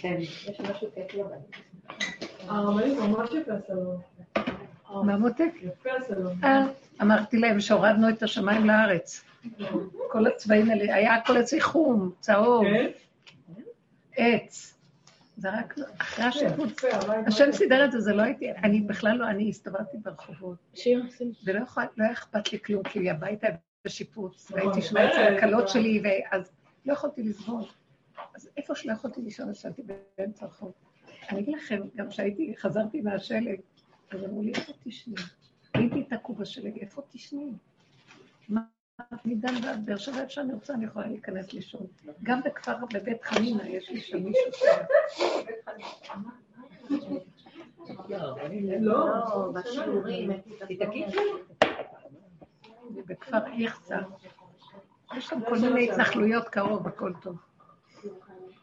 כן, יש משהו כיף לבן. הרבנית ממש יפה הסלון. מה מותק? יפה הסלון. אה, אמרתי להם שהורדנו את השמיים לארץ. כל הצבעים האלה, היה הכל אצלי חום, צהוב, כן? עץ. זה רק אחרי השיפוץ. הבית השם סידר את זה, זה לא הייתי, אני בכלל לא, אני הסתובבתי ברחובות. ולא לא היה אכפת לי כלום, כי הבית היה בשיפוץ, נכון, והייתי שומעת אצל אה, הכלות אה. שלי, ואז לא יכולתי לסבול. אז איפה שלא יכולתי לישון, ישנתי באמצע הרחוב. אני אגיד לכם, גם כשהייתי, חזרתי מהשלג, אז אמרו לי, איפה תשני? הייתי תקעו בשלג, איפה תשני? מה, מדן ועד באר שבע, איפה שאני רוצה, אני יכולה להיכנס לישון. גם בכפר, בבית חנינה, יש לי שם מישהו ש... לא, בשיעורים. בכפר איכסה. יש שם כל מיני התנחלויות קרוב, הכל טוב.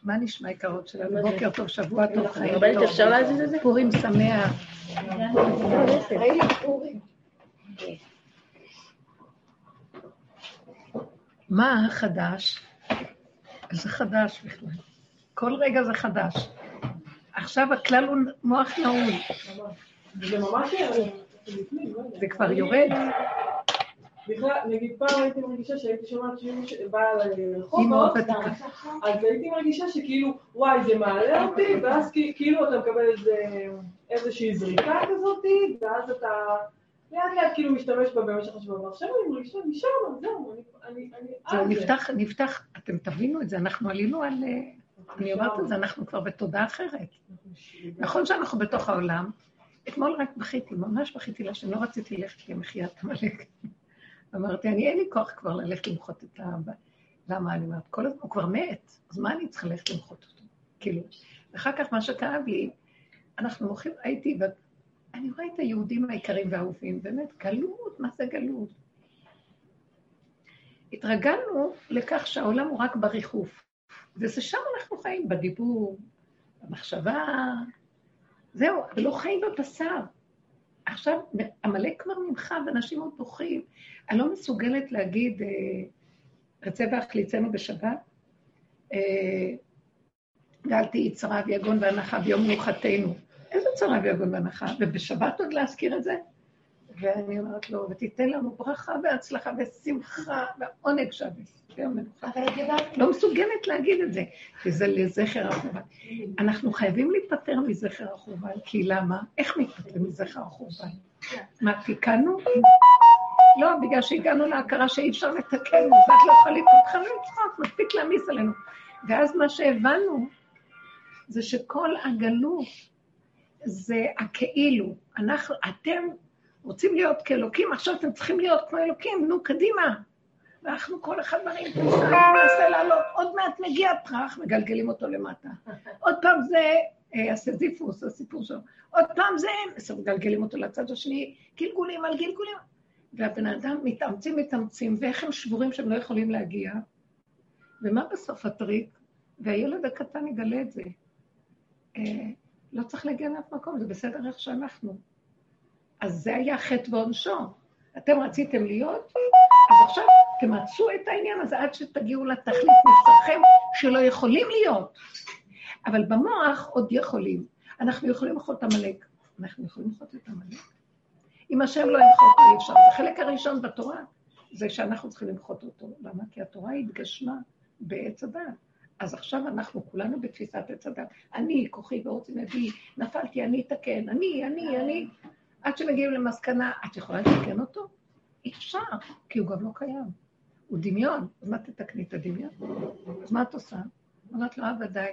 מה נשמע יקרות שלנו? בוקר טוב, שבוע טוב, חיים רבנית, טוב. אפשר להזיז את זה? פורים שמח. מה החדש? זה חדש בכלל. כל רגע זה חדש. עכשיו הכלל הוא מוח נעול, זה ממש ירד. זה כבר יורד. בכלל, נגיד פעם הייתי מרגישה שהייתי שומעת שמישהו בא לרחוב. אז הייתי מרגישה שכאילו, וואי, זה מעלה אותי, ואז כאילו אתה מקבל איזושהי זריקה כזאת, ואז אתה לאט לאט כאילו משתמש בה במשך השבוע, ועכשיו אני מרגישה משם, זהו, אני, זהו. נפתח, נפתח, אתם תבינו את זה, אנחנו עלינו על... אה, אני אומרת את זה, אנחנו כבר בתודעה אחרת. נכון שאנחנו בתוך העולם. אתמול רק בכיתי, ממש בכיתי להשם, לא רציתי ללכת למחיית עמלק. אמרתי, אני אין לי כוח כבר ללכת למחות את ה... למה? אני אומרת, כל הזמן, הוא כבר מת, אז מה אני צריכה ללכת למחות אותו? כאילו. ואחר כך מה שכאב לי, אנחנו מוחים, הייתי, ואני רואה את היהודים היקרים והאהובים, באמת, גלות, מה זה גלות? התרגלנו לכך שהעולם הוא רק בריחוף, וזה שם אנחנו חיים, בדיבור, במחשבה, זהו, אבל לא חיים בבשר. עכשיו, עמלק כבר נמחה ואנשים עוד בוכים. אני לא מסוגלת להגיד, אה, רצה והחליצנו בשבת, אה, ואל תהי צרה ויגון ואנחה ביום מנוחתנו. איזה צרה ויגון ואנחה? ובשבת עוד להזכיר את זה? ואני אומרת לו, ותיתן לנו ברכה והצלחה ושמחה ועונג שווה ביום מנוחה. אבל את יודעת, לא מסוגלת להגיד את זה, כי זה לזכר החורבן. אנחנו חייבים להיפטר מזכר החורבן, כי למה? איך מתפטרים מזכר החורבן? מה, תיקנו? לא, בגלל שהגענו להכרה שאי אפשר לתקן, אז את לא יכולה להתפתח לצחוק, מספיק להעמיס עלינו. ואז מה שהבנו, זה שכל הגלות זה הכאילו. אנחנו, אתם רוצים להיות כאלוקים, עכשיו אתם צריכים להיות כמו אלוקים, נו, קדימה. ואנחנו כל אחד מרים את השעה, ננסה לעלות, עוד מעט מגיע פרח, מגלגלים אותו למטה. עוד פעם זה אה, הסזיפוס, הסיפור שלו. עוד פעם זה, מגלגלים אותו לצד השני, גלגולים על גלגולים. והבן אדם מתאמצים, מתאמצים, ואיך הם שבורים שהם לא יכולים להגיע. ומה בסוף הטריק? והילד הקטן יגלה את זה. אה, לא צריך להגיע לאף מקום, זה בסדר איך שאנחנו. אז זה היה חטא ועונשו. אתם רציתם להיות, אז עכשיו תמצו את העניין הזה עד שתגיעו לתכלית מבשרכם שלא יכולים להיות. אבל במוח עוד יכולים. אנחנו יכולים לאכול את עמלק. אנחנו יכולים לאכול את עמלק. אם השם לא ימחות, אי אפשר. החלק הראשון בתורה זה שאנחנו צריכים למחות אותו. למה? כי התורה התגשמה בעץ הדת. אז עכשיו אנחנו כולנו בתפיסת עץ הדת. אני, כוחי ועוצם ידי, נפלתי, אני אתקן, אני, אני, אני. עד שמגיעים למסקנה, את יכולה לתקן אותו? אי אפשר, כי הוא גם לא קיים. הוא דמיון, אז מה תתקני את הדמיון? אז מה את עושה? אמרת לו, אבא, די.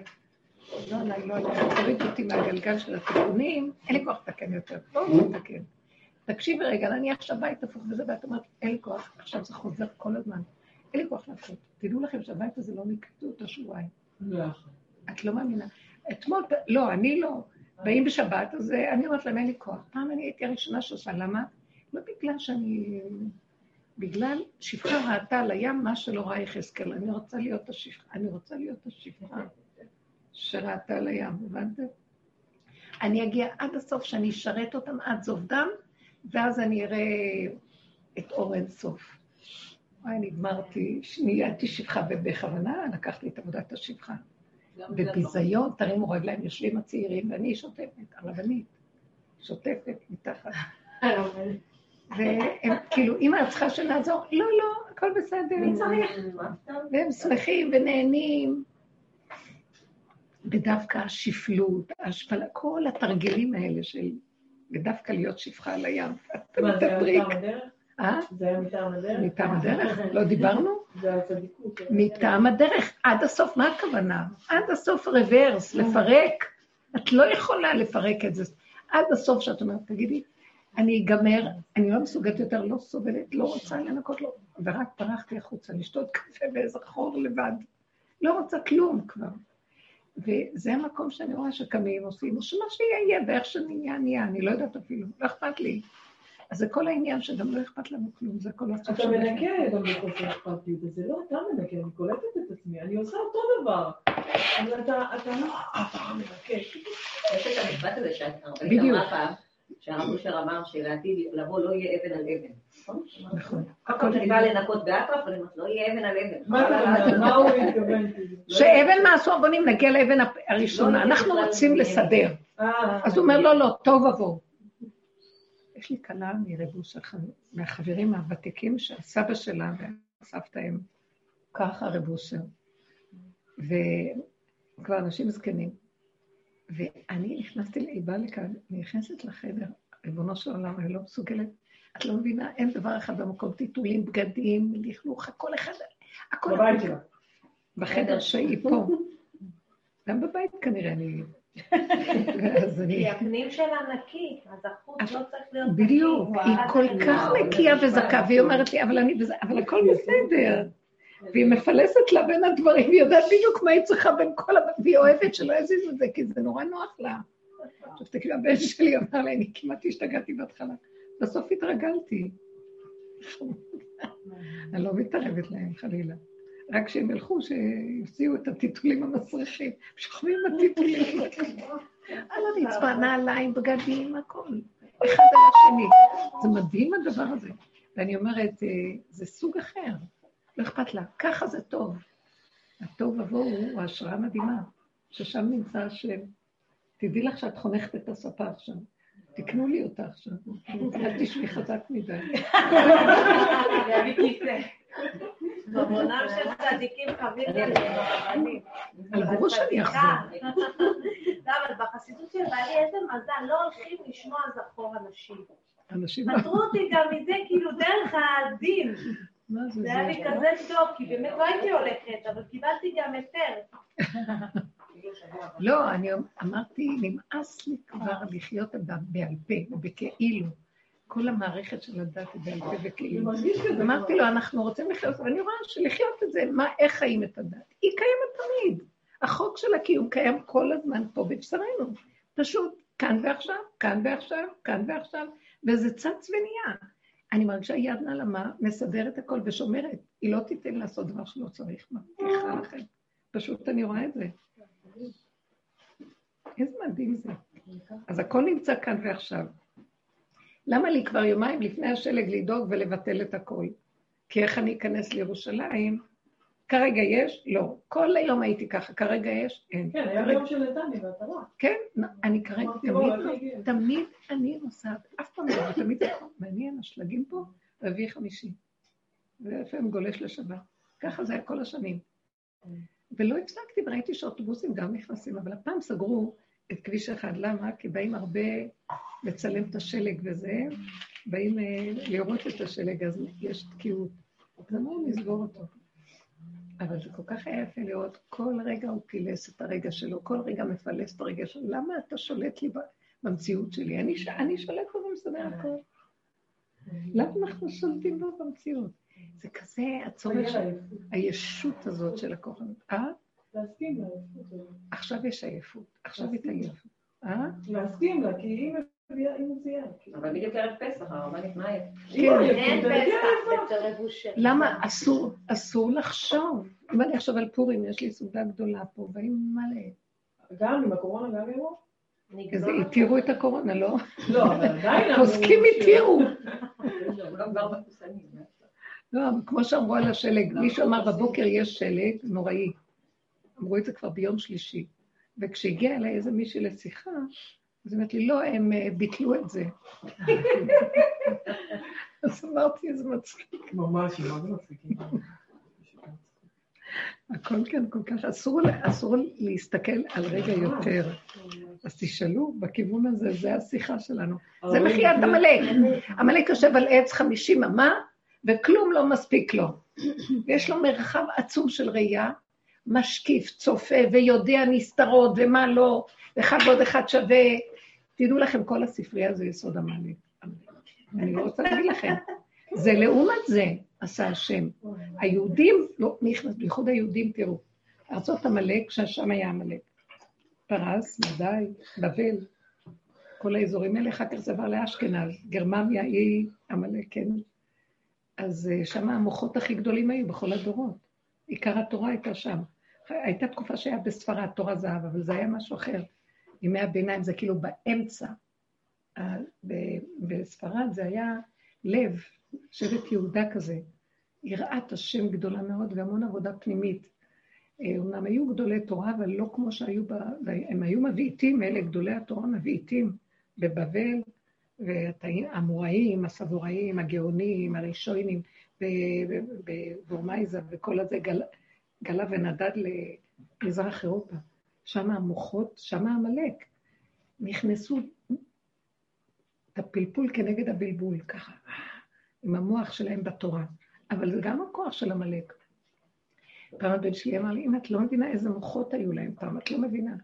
לא עליי, לא עליי, תוריד אותי מהגלגל של התיקונים, אין לי כוח לתקן יותר, לא רוצה לתקן. תקשיבי רגע, אני עכשיו בית הפוך וזה, ואת אומרת, אין לי כוח, עכשיו זה חוזר כל הזמן. אין לי כוח לעשות. תדעו לכם שהבית הזה לא נקטו אותו שבועיים. את לא מאמינה. אתמול, לא, אני לא. באים בשבת, אז אה, אני אומרת להם, אין לי כוח. פעם אני הייתי הראשונה שעושה, למה? לא בגלל שאני... בגלל שפחה ראתה על הים מה שלא ראה יחזקאל. אני רוצה להיות השפחה, אני רוצה להיות השפחה שראתה על הים, הבנתם? אני אגיע עד הסוף שאני אשרת אותם עד זוב דם, ואז אני אראה את אור אין סוף. וואי, נגמרתי, נהייתי שפחה, ובכוונה לקחתי את עבודת השפחה. בביזיון, תרימו רגליים, יושבים הצעירים, ואני שוטפת, הרבנית, שוטפת מתחת. והם כאילו, אמא, את צריכה שנעזור? לא, לא, הכל בסדר. מי צריך? והם שמחים ונהנים. ודווקא השפלות, ההשפלה, כל התרגילים האלה של... ודווקא להיות שפחה על הים. אתה מה, זה היה. מטעם הדרך? אה? זה היה מטעם הדרך? מטעם הדרך? לא דיברנו? זה היה צדיקות. מטעם הדרך, עד הסוף, מה הכוונה? עד הסוף רוורס, לפרק. את לא יכולה לפרק את זה. עד הסוף שאת אומרת, תגידי, אני אגמר, אני לא מסוגלת יותר, לא סובלת, לא רוצה לנקות, לא. ורק ברחתי החוצה לשתות קפה באיזה חור לבד. לא רוצה כלום כבר. וזה המקום שאני רואה שקמים, עושים, או שמה שיהיה יהיה, ואיך שנהיה נהיה, אני לא יודעת אפילו, לא אכפת לי. אז זה כל העניין שגם לא אכפת לנו כלום, זה כל הסוף אתה שלכם. מנקה גם בחוסר אכפתיות, זה לא אתה מנקה, אני קולטת את עצמי, אני עושה אותו דבר. אבל אתה, אתה לא, אתה מנקה. יש את המשפט הזה שהרבנית בדיוק. שהרב אושר אמר שלעתיד לבוא לא יהיה אבן על אבן. נכון? נכון. כל פעם שאני באה לנקות באטרף, אני אומרת, לא יהיה אבן על אבן. מה אתה אומר? מה הוא מתכוון? שאבן מעשו הבונים, נגיע לאבן הראשונה. לא, אנחנו רוצים לא. לסדר. אה, אז הוא אומר, לא, לא, טוב ובוא. יש לי כלה מרבוש, מהחברים הוותיקים, שהסבא שלה והסבתא הם ככה רבושר. וכבר אנשים זקנים. ואני נכנסתי, היא באה לכאן, נכנסת לחדר, ריבונו של עולם, אני לא מסוגלת. את לא מבינה, אין דבר אחד במקום, טיטולים, בגדים, לכלוך, הכל אחד, הכל... בבית שלה. בחדר שהיא פה. גם בבית כנראה אני... אז אני... כי הפנים שלה נקי, אז החוץ לא צריך להיות נקי. בדיוק, היא כל כך וואו, נקייה וזכה. והיא אומרת לי, אבל אני, בזה- אבל הכל בסדר. והיא מפלסת לה בין הדברים, והיא יודעת בדיוק מה היא צריכה בין כל ה... והיא אוהבת שלא יזיז את זה, כי זה נורא נוח לה. עכשיו תגידי, הבן שלי אמר לי, אני כמעט השתגעתי בהתחלה. בסוף התרגלתי. אני לא מתערבת להם, חלילה. רק שהם ילכו, שיוציאו את הטיטולים המסריחים. שוכבים בטיטולים. על הרצפה, נעליים, בגדים, הכל. אחד על השני. זה מדהים הדבר הזה. ואני אומרת, אה, זה סוג אחר. לא אכפת לה. ככה זה טוב. הטוב ובוהו הוא השראה מדהימה, ששם נמצא השם. תדעי לך שאת חונכת את הספה עכשיו. תקנו לי אותה עכשיו. אל תשבי חזק מדי. ממונם של צדיקים חבים לי. על הגרוש אני אחזור. לא, אבל בחסידות של בעלי איזה מזל, לא הולכים לשמוע זכור אנשים. אנשים... פטרו אותי גם מזה, כאילו, דרך הדין. זה היה לי זה? כזה טוב, כי באמת לא הייתי הולכת, אבל קיבלתי גם היתר. לא, אני אמרתי, נמאס לי כבר לחיות אדם בעל פה ובכאילו. כל המערכת של הדת היא בעל פה וכאילו. אמרתי לו, אנחנו רוצים לחיות, ואני רואה שלחיות את זה, מה, איך חיים את הדת? היא קיימת תמיד. החוק של הקיום קיים כל הזמן פה בבשרנו. פשוט כאן ועכשיו, כאן ועכשיו, כאן ועכשיו, וזה צץ ונהיה. אני מרגישה יד נעלמה, מסדרת הכל ושומרת. היא לא תיתן לעשות דבר שלא צריך, מבטיחה לכם. פשוט אני רואה את זה. איזה מדהים זה. אז הכל נמצא כאן ועכשיו. למה לי כבר יומיים לפני השלג לדאוג ולבטל את הכל? כי איך אני אכנס לירושלים? כרגע יש? לא. כל היום הייתי ככה, כרגע יש? אין. כן, היה יום של נתניה ואתה לא. כן, אני כרגע, תמיד, "וואו, לא- אני אגיע". תמיד אני נוסעת, אף פעם לא, ותמיד זה מעניין, השלגים פה, רביעי חמישי. ולפעמים גולש לשבת. ככה זה היה כל השנים. ולא הפסקתי, וראיתי שאוטובוסים גם נכנסים, אבל הפעם סגרו את כביש אחד. למה? כי באים הרבה לצלם את השלג וזה, באים אה, לראות את השלג, אז יש תקיעות. אז אמרו, נסגור אותו. אבל זה כל כך היה יפה לראות, כל רגע הוא פילס את הרגע שלו, כל רגע מפלס את הרגע שלו. למה אתה שולט לי במציאות שלי? אני, ש- אני שולט בו ומסדר הכל. למה אנחנו שולטים בו במציאות? זה כזה הצורך של הישות הזאת של הכוחנות. אה? להסכים לה, העייפות הזאת. עכשיו יש עייפות, עכשיו התעייפות. אה? להסכים לה, כי מביאה. אבל בדיוק ערב פסח, הרבנית, מה היה? היא כן. אין יודע, פסח אצל רבושר. למה אסור, אסור לחשוב? אם אני עכשיו על פורים, יש לי סעודה גדולה פה, באים מלא. גם עם הקורונה גם יבוא? איזה, התירו את הקורונה, לא? לא, אבל עדיין... הפוסקים ש- התירו. לא. לא, כמו שאמרו על השלג, מישהו אמר בבוקר יש שלג נוראי. אמרו את זה כבר ביום שלישי. וכשהגיעה אליי איזה מישהי לשיחה, אז היא אומרת לי, לא, הם אה, ביטלו את זה. אז אמרתי, איזה מצחיק. ממש, מה זה מצחיק? הכל כאן כל כך, אסור, אסור להסתכל על רגע יותר. אז תשאלו, בכיוון הזה, זה השיחה שלנו. זה מחיית עמלק. עמלק יושב על עץ חמישים אמה, וכלום לא מספיק לו. ויש לו מרחב עצום של ראייה, משקיף, צופה, ויודע נסתרות, ומה לא, ואחד ועוד אחד שווה. תדעו לכם, כל הספרייה זה יסוד עמלק. אני לא רוצה להגיד לכם. זה לעומת זה עשה השם. היהודים, לא, נכנס? בייחוד היהודים, תראו, ארצות עמלק, ששם היה עמלק. פרס, מדי, בבל, כל האזורים האלה, אחר כך זה עבר לאשכנז, גרמניה היא עמלק, כן? אז אה, שם המוחות הכי גדולים היו בכל הדורות. עיקר התורה הייתה שם. הייתה תקופה שהיה בספרד תורה זהב, אבל זה היה משהו אחר. ימי הביניים זה כאילו באמצע. בספרד זה היה לב, שבט יהודה כזה. יראת השם גדולה מאוד והמון עבודה פנימית. אומנם היו גדולי תורה, אבל לא כמו שהיו, ב... הם היו מבעיטים, אלה גדולי התורה מבעיטים בבבל, והאמוראים, הסבוראים, הגאונים, הראשונים, בבורמייזה וכל הזה, גל... גלה ונדד למזרח אירופה. שם המוחות, שם עמלק. נכנסו את הפלפול כנגד הבלבול, ככה, עם המוח שלהם בתורה. אבל זה גם הכוח של עמלק. פעם הבן שלי אמר לי, אם את לא מבינה איזה מוחות היו להם פעם, את לא מבינה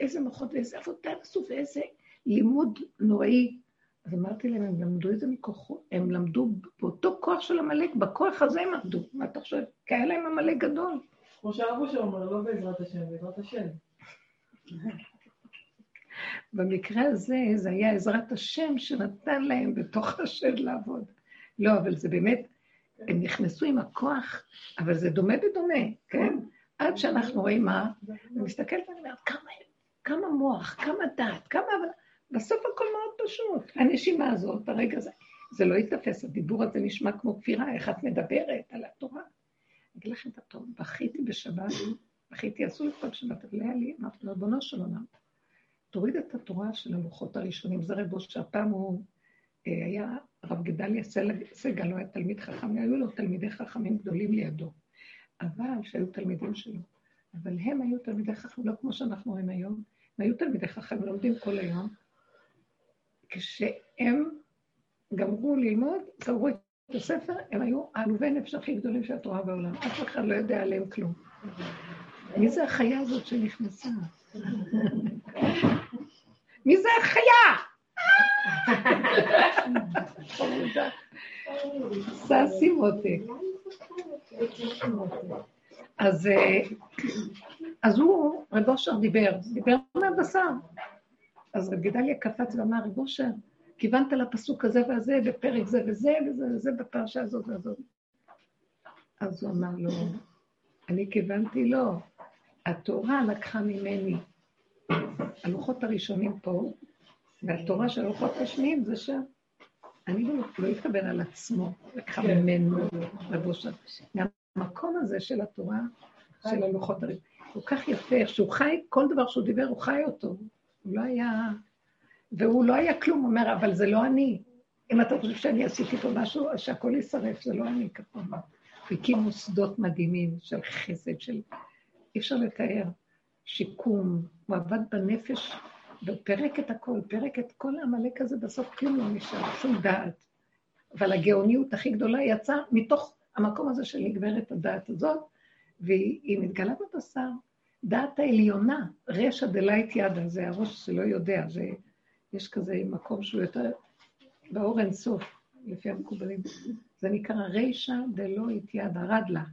איזה מוחות ואיזה עבודה עשו ואיזה לימוד נוראי. אז אמרתי להם, הם למדו את זה מכוחו, הם למדו באותו כוח של עמלק, בכוח הזה הם עמדו. מה אתה חושב? כי היה להם עמלק גדול. כמו שהרב אושר אומר, לא בעזרת השם, בעזרת השם. במקרה הזה, זה היה עזרת השם שנתן להם בתוך השד לעבוד. לא, אבל זה באמת, הם נכנסו עם הכוח, אבל זה דומה בדומה, כן? עד שאנחנו רואים מה, אני מסתכלת ואני אומרת, כמה, כמה מוח, כמה דעת, כמה... בסוף הכל מאוד פשוט. הנשימה הזאת, הרגע הזה, זה לא ייתפס, הדיבור הזה נשמע כמו כפירה, איך את מדברת על התורה. אני אגיד לכם את הטוב, בכיתי בשבת, בכיתי, עשו את כל שבת, אבל לי, אמרתי לו, ריבונו של עולם, תוריד את התורה של הלוחות הראשונים, זה רבו שהפעם הוא אה, היה, הרב גדליה סגל, לא היה תלמיד חכם, היו לו תלמידי חכמים גדולים לידו, אבל שהיו תלמידים שלו. אבל הם היו תלמידי חכמים, לא כמו שאנחנו רואים היום, הם היו תלמידי חכמים, לומדים כל היום. כשהם גמרו ללמוד, קראו את הספר, הם היו העלובי נפש הכי גדולים של התורה בעולם. אף אחד לא יודע עליהם כלום. מי זה החיה הזאת שנכנסה? מי זה החיה? ססי מותק. אז, אה, אז הוא, רב אושר דיבר, דיבר מהבשר. אז רב גדליה קפץ ואמר, רב אושר, כיוונת לפסוק הזה והזה, בפרק זה וזה וזה וזה בפרשה הזאת והזאת. אז הוא אמר לו, אני כיוונתי לא, התורה לקחה ממני. הלוחות הראשונים פה, והתורה של הלוחות השניים זה שם. אני לא, לא התכוון על עצמו, לקחה כן. ממנו לבושה. מהמקום הזה של התורה, של הלוחות הראשונים. כל כך יפה, איך שהוא חי, כל דבר שהוא דיבר, הוא חי אותו. הוא לא היה... והוא לא היה כלום, הוא אומר, אבל זה לא אני. אם אתה חושב שאני עשיתי פה משהו, שהכל יישרף, זה לא אני, ככה הוא הקים מוסדות מדהימים של חסד, של... אי אפשר לתאר. שיקום, הוא עבד בנפש, ופרק את הכל, פרק את כל העמלק הזה, בסוף כלום לא נשאר, שום דעת. אבל הגאוניות הכי גדולה יצאה מתוך המקום הזה של נגברת הדעת הזאת, והיא מתגלה בבשר, דעת העליונה, רשע דלית ידה, זה הראש שלא יודע, זה, יש כזה מקום שהוא יותר באור אינסוף, לפי המקובלים. זה נקרא רשע דלית ידה, רדלה.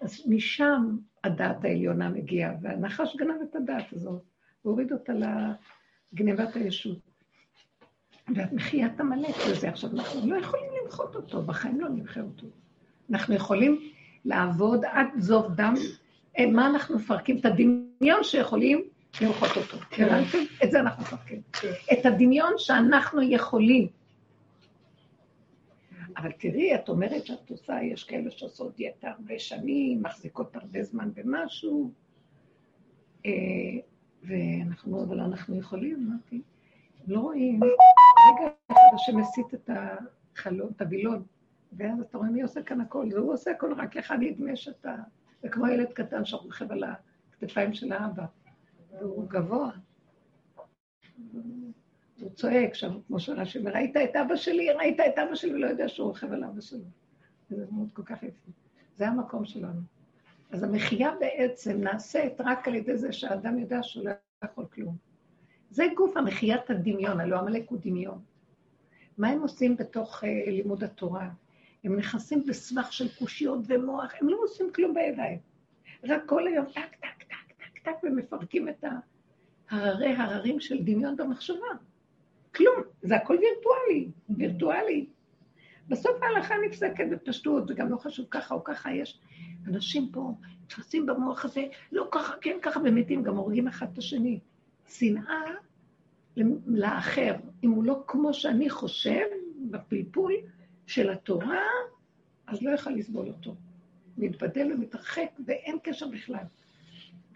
אז משם הדעת העליונה מגיעה, והנחש גנב את הדעת הזאת, והוריד אותה לגנבת הישות. ואת מחיית עמלק לזה. עכשיו, אנחנו לא יכולים למחות אותו, בחיים לא נמחה אותו. אנחנו יכולים לעבוד עד זוב דם. אה, מה אנחנו מפרקים? את הדמיון שיכולים למחות אותו. הבנתם? את זה אנחנו מפרקים. את הדמיון שאנחנו יכולים. אבל תראי, את אומרת שאת עושה, יש כאלה שעושות דיאטה הרבה שנים, מחזיקות הרבה זמן במשהו, אה, ואנחנו, אבל אנחנו יכולים, אמרתי, לא רואים, רגע אחד השם מסיט את החלון, את הווילון, ואז אתה רואה מי עושה כאן הכל, והוא עושה הכל, רק לך נדמה שאתה, זה כמו ילד קטן שרוכב על הכתפיים של האבא, והוא גבוה. הוא צועק שם, כמו שרש"י אומר, ראית את אבא שלי, ראית את אבא שלי, ולא יודע שהוא רוכב על אבא שלו. זה מאוד כל כך יפה. זה המקום שלנו. אז המחיה בעצם נעשית רק על ידי זה שהאדם יודע שהוא לא יכול כלום. זה גוף המחיית הדמיון, הלוא עמלק הוא דמיון. מה הם עושים בתוך uh, לימוד התורה? הם נכנסים בסבך של קושיות ומוח, הם לא עושים כלום בידיים. רק כל היום טק, טק, טק, טק, טק, ומפרקים את ההררי הררים של דמיון במחשבה. כלום, זה הכל וירטואלי, וירטואלי. בסוף ההלכה נפסקת בפשטות, וגם לא חשוב ככה או ככה, יש אנשים פה תפסים במוח הזה, לא ככה, כן ככה, ומתים, גם הורגים אחד את השני. שנאה לאחר, אם הוא לא כמו שאני חושב, בפלפול של התורה, אז לא יוכל לסבול אותו. מתבדל ומתרחק, ואין קשר בכלל.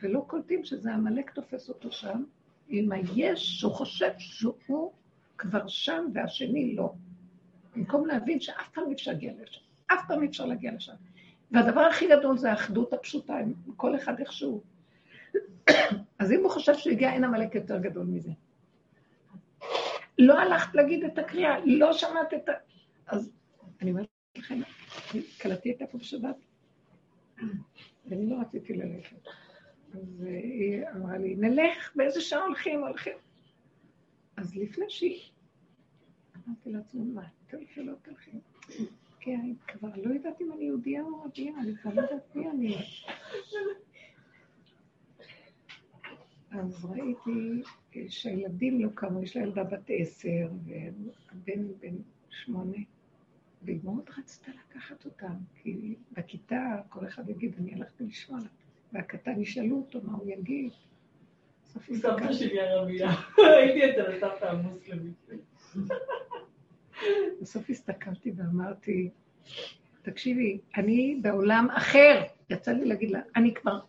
ולא קולטים שזה עמלק תופס אותו שם, עם היש שהוא חושב שהוא כבר שם והשני לא. במקום להבין שאף פעם אי אפשר להגיע לשם, אף פעם אי אפשר להגיע לשם. והדבר הכי גדול זה האחדות הפשוטה, עם כל אחד איכשהו. אז אם הוא חושב שהוא הגיע, אין עמלק יותר גדול מזה. לא הלכת להגיד את הקריאה, לא שמעת את ה... אז אני אומרת לכם, כלתי הייתה פה בשבת, ואני לא רציתי ללכת. אז היא אמרה לי, נלך, באיזה שעה הולכים? הולכים. אז לפני שהיא... אמרתי לעצמי, מה, תלכי, לא תלכי. כי אני כבר לא יודעת אם אני יהודייה או ערבייה, אני כבר לא יודעת מי אני. אז ראיתי שהילדים לא קמו, יש לה ילדה בת עשר, והבן בן שמונה, והיא מאוד רצתה לקחת אותם, כי בכיתה כל אחד יגיד, אני הלכתי לשמוע והקטן ישאלו אותו מה הוא יגיד. סבתא שלי ערבייה, הייתי אצל הסבתא המוסלמית. בסוף הסתכלתי ואמרתי, תקשיבי, אני בעולם אחר. יצא לי להגיד לה, אני כבר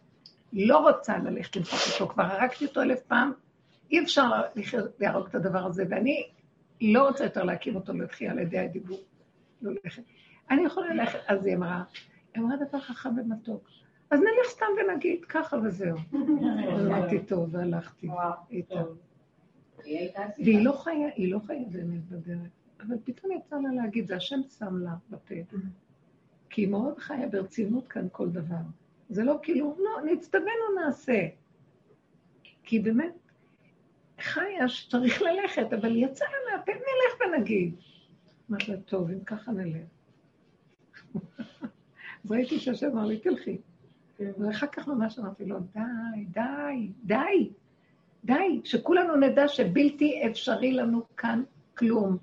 לא רוצה ללכת למחוק אותו, כבר הרגתי אותו אלף פעם, אי אפשר להרוג את הדבר הזה, ואני לא רוצה יותר להקים אותו לתחייה על ידי הדיבור. לא. אני יכולה ללכת, אז היא אמרה, היא אמרה דבר חכם ומתוק. אז נלך סתם ונגיד ככה וזהו. אמרתי טוב, והלכתי איתה. והיא לא חיה, היא לא חיה באמת בדרך. אבל פתאום יצא לה להגיד, זה השם שם לה בפה. כי היא מאוד חיה ברצינות כאן כל דבר. זה לא כאילו, לא, נצטווינו נעשה. כי באמת, חיה שצריך ללכת, אבל יצא לה מהפה, נלך ונגיד. אמרתי לה, טוב, אם ככה נלך. אז ראיתי שהשם אמר לי, תלכי. ואחר כך ממש אמרתי לו, די, די, די, די, שכולנו נדע שבלתי אפשרי לנו כאן כלום.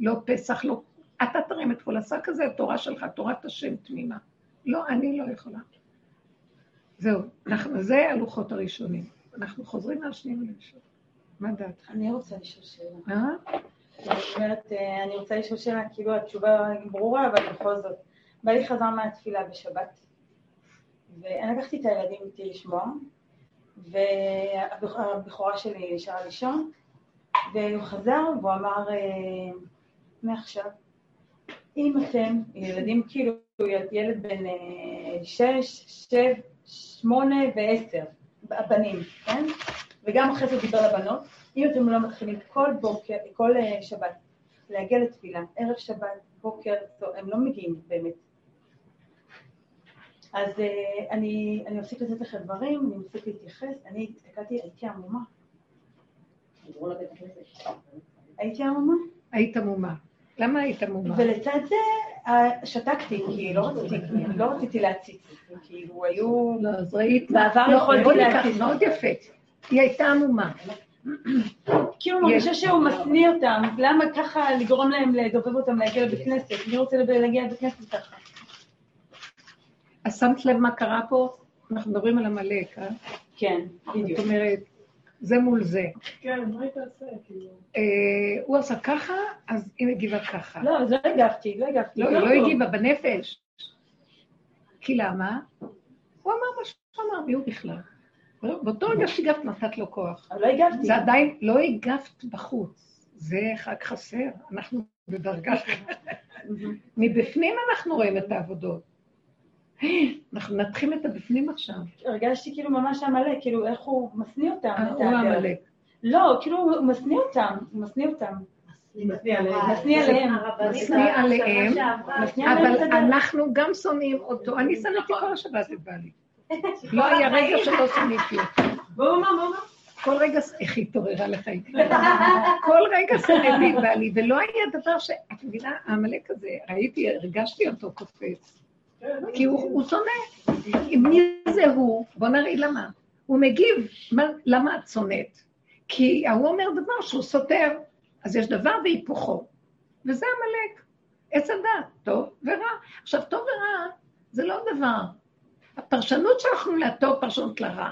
לא פסח, לא... אתה תרים את כל השק הזה, התורה שלך, תורת השם תמימה. לא, אני לא יכולה. זהו, אנחנו, זה הלוחות הראשונים. אנחנו חוזרים מהשניים לראשון. מה דעתך? אני רוצה לשאול שאלה. אה? אומרת, אה, אני רוצה לשאול שאלה, כאילו התשובה ברורה, אבל בכל זאת. בעלי חזר מהתפילה בשבת, ואני לקחתי את הילדים איתי לשמוע, והבכורה שלי נשארה לישון, והוא חזר והוא אמר, אה, מעכשיו, אם אתם ילדים, כאילו ילד בן אה, שש, שבע, שמונה ועשר, הבנים, כן? וגם אחרי זה דיבר לבנות, אם אתם לא מתחילים כל בוקר, כל אה, שבת, להגיע לתפילה, ערב שבת, בוקר, הם לא מגיעים באמת. אז uh, אני, אני מפסיק לתת לכם דברים, אני מפסיק להתייחס, אני הסתכלתי, הייתי עמומה. הייתי עמומה. היית עמומה. למה היית עמומה? ולצד זה אה, שתקתי, כי לא רציתי, לא רציתי להציץ, כאילו היו... לא, אז ראית... בעבר לא, יכולתי להציץ. מאוד יפה. היא הייתה עמומה. כאילו מרגישה שהוא משניא אותם, למה ככה לגרום להם לדובב אותם להגיע לבית כנסת? מי רוצה להגיע לבית כנסת ככה? אז שמת לב מה קרה פה? אנחנו מדברים על עמלק, אה? כן, בדיוק. זאת אומרת, זה מול זה. כן, מה היא תעשה, כאילו? אה, הוא עשה ככה, אז היא מגיבה ככה. לא, אז לא הגבתי, לא הגבתי. לא, היא לא הגיבה בנפש. כי למה? הוא אמר מה שהוא אמר, מי הוא בכלל? באותו רגע שהגבת נתת לו כוח. לא הגבתי. זה עדיין, לא הגבת בחוץ, זה רק חסר, אנחנו בדרגה. מבפנים אנחנו רואים את העבודות. אנחנו נתחיל את הבפנים עכשיו. הרגשתי כאילו ממש עמלק, כאילו איך הוא משניא אותם. את הוא. עמלק. לא, כאילו הוא משניא אותם, הוא משניא אותם. משניא עליהם. משניא עליהם. אבל. אנחנו גם שונאים אותו. אני שנאתי כל השבת את בעלי. לא היה רגע שלא שנאתי אותו. בוא, מה, מה, מה? כל רגע, איך היא התעוררה לחיים. כל רגע שנאתי את בעלי, ולא היה דבר ש... את מבינה, העמלק הזה, ראיתי, הרגשתי אותו קופץ. כי הוא שונא. מי זה הוא? בוא נראה למה. הוא מגיב, מה- למה את שונאת? כי ההוא אומר דבר שהוא סותר, אז יש דבר והיפוכו. וזה עמלק. עץ הדת, טוב ורע. עכשיו, טוב ורע זה לא דבר. הפרשנות שאנחנו לטוב, פרשנות לרע.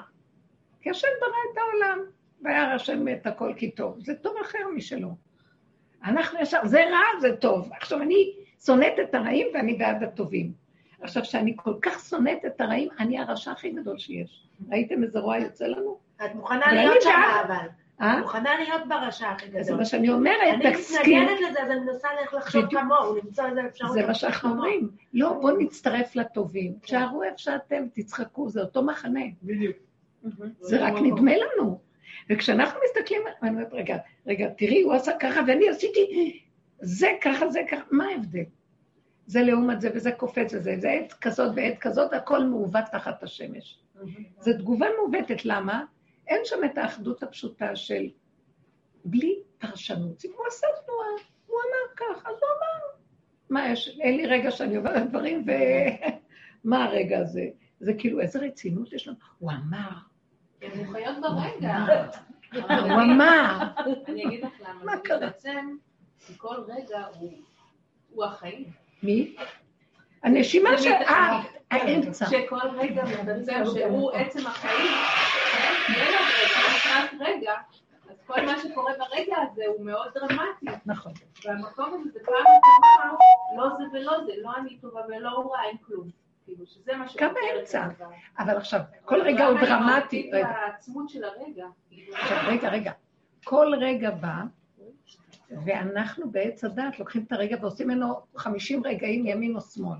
כי השם ברא את העולם, והיה השם את הכל כי טוב. זה טוב אחר משלו. אנחנו ישר, זה רע, זה טוב. עכשיו, אני שונאת את הרעים ואני בעד הטובים. עכשיו, כשאני כל כך שונאת את הרעים, אני הרשע הכי גדול שיש. ראיתם איזה רוע יוצא לנו? את מוכנה להיות אני שם. אבל. אה? מוכנה להיות ברשע הכי זה גדול. מה שאני אומרת, אני תסכים. מתנגדת לזה, אז אני מנסה איך לחשוב בדיוק. כמוהו, למצוא איזה אפשרות. זה מה שאנחנו. אומרים. לא, בואו נצטרף לטובים. תשארו איפה שאתם, תצחקו, זה אותו מחנה. בדיוק. זה רק נדמה לנו. וכשאנחנו מסתכלים, אני אומרת, רגע, רגע, תראי, הוא עשה ככה ואני עשיתי, זה ככה, זה ככה, מה ההבדל? זה לעומת זה וזה קופץ וזה, זה עת כזאת ועת כזאת, הכל מעוות תחת השמש. זו תגובה מעוותת, למה? אין שם את האחדות הפשוטה של בלי פרשנות. אם הוא עשה תנועה, הוא אמר כך, אז הוא אמר. מה יש, אין לי רגע שאני עוברת דברים, ומה הרגע הזה? זה כאילו, איזה רצינות יש לנו? הוא אמר, הן חיות ברגע. הוא אמר. אני אגיד לך למה. מה קרה? בעצם, כל רגע הוא החיים. מי? הנשימה של... מתח- אה, האמצע. שכל רגע בעצם שהוא עצם החיים, אין עוד רגע, אז כל מה שקורה ברגע הזה הוא מאוד דרמטי. נכון. והמקום הזה זה פעם אחת לא זה ולא זה, לא אני טובה ולא הוא רע, אין כלום. כאילו, שזה מה גם שפותר את באמצע. אבל עכשיו, כל רגע הוא דרמטי. בעצמות של הרגע. רגע, רגע. כל רגע בא, ואנחנו בעץ הדת לוקחים את הרגע ועושים ממנו 50 רגעים ימין או שמאל,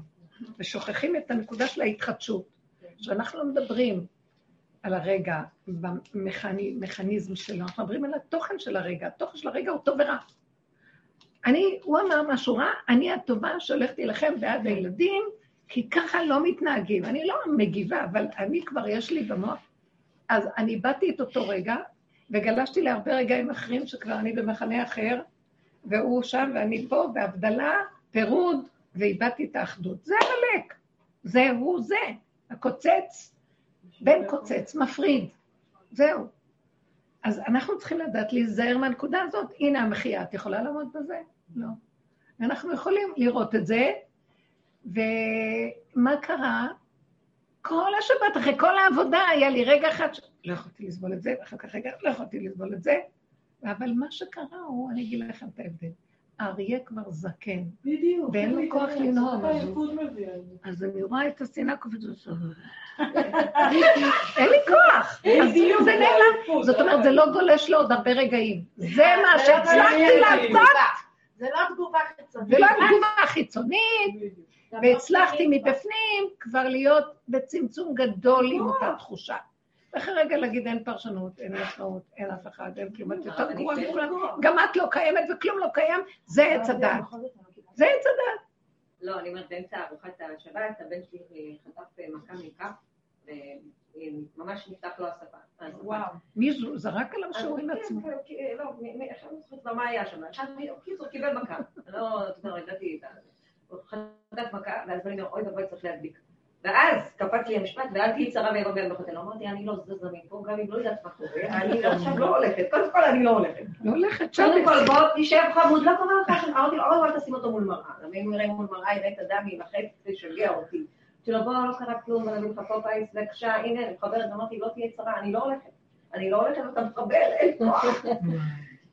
ושוכחים את הנקודה של ההתחדשות. כשאנחנו לא מדברים על הרגע במכניזם שלו, אנחנו מדברים על התוכן של הרגע. התוכן של הרגע הוא טוב ורע. אני, הוא אמר משהו רע, אני הטובה שהולכת להילחם בעד הילדים, כי ככה לא מתנהגים. אני לא מגיבה, אבל אני כבר, יש לי במוח. אז אני באתי את אותו רגע, וגלשתי להרבה רגעים אחרים שכבר אני במחנה אחר, והוא שם ואני פה, בהבדלה, פירוד, ואיבדתי את האחדות. זה עמלק. זה הוא זה. הקוצץ, בן קוצץ, מפריד. זהו. אז אנחנו צריכים לדעת להיזהר מהנקודה הזאת. הנה המחיה, את יכולה לעמוד בזה? לא. אנחנו יכולים לראות את זה, ומה קרה? כל השבת, אחרי כל העבודה, היה לי רגע אחד ש... לא יכולתי לסבול את זה, ואחר כך רגע, לא יכולתי לסבול את זה. אבל מה שקרה הוא, אני אגיד לכם את ההבדל. האריה כבר זקן, בדיוק. ואין לו זה כוח זה אז זה. אני רואה את השנאה קופצת. אין לי כוח. בדיוק, זה זה נעלם. זאת אומרת, זה לא גולש לעוד הרבה רגעים. זה מה שהצלחתי לעשות, זה לא תגובה חיצונית. ולא התגובה החיצונית, בדיוק. והצלחתי מבפנים כבר להיות בצמצום גדול עם אותה תחושה. ואחרי רגע להגיד אין פרשנות, אין משמעות, אין אף אחד, אין כלום, את יותר אני גרועה כן מכולם. גם את לא קיימת וכלום לא קיים, זה עץ הדעת. זה עץ הדעת. לא, אני אומרת, באמצע ארוחת השבת, הבן שלי אה, חטף אה, מכה מכף, וממש נפתח לו השפה. וואו. מי זו? זרק עליו כן, לעצמו. כן, כן, לא, עכשיו אני זוכרת מה היה שם. עכשיו, מי- קיצור, קיבל מכה. לא, אתה יודע, ידעתי את ה... הוא חטף מכה, ואז אני אומר, אוי ואבוי, צריך להדביק. ואז קפץ לי המשפט, ואל תהיי צרה ויבוא ביד בחתן. אמרתי, אני לא זזה מפה, גם אם לא יודעת מה קורה, אני לא- עכשיו לא הולכת. קודם כל, אני לא הולכת. לא הולכת, קודם שבס. כל, בוא תשב חמוד, לא קורה לך שם. אמרתי לו, אוי, אל תשים אותו מול מראה. גם אם הוא יראה מול מראה, יראה את הדם, יימחק, זה ישגע אותי. אמרתי לו, בוא, לא קרה כלום, אני לך פופאייס, בבקשה, הנה, אני מחברת, אמרתי, לא תהיה צרה, אני לא הולכת. אני לא הולכת, אתה מחבר, אין כוח.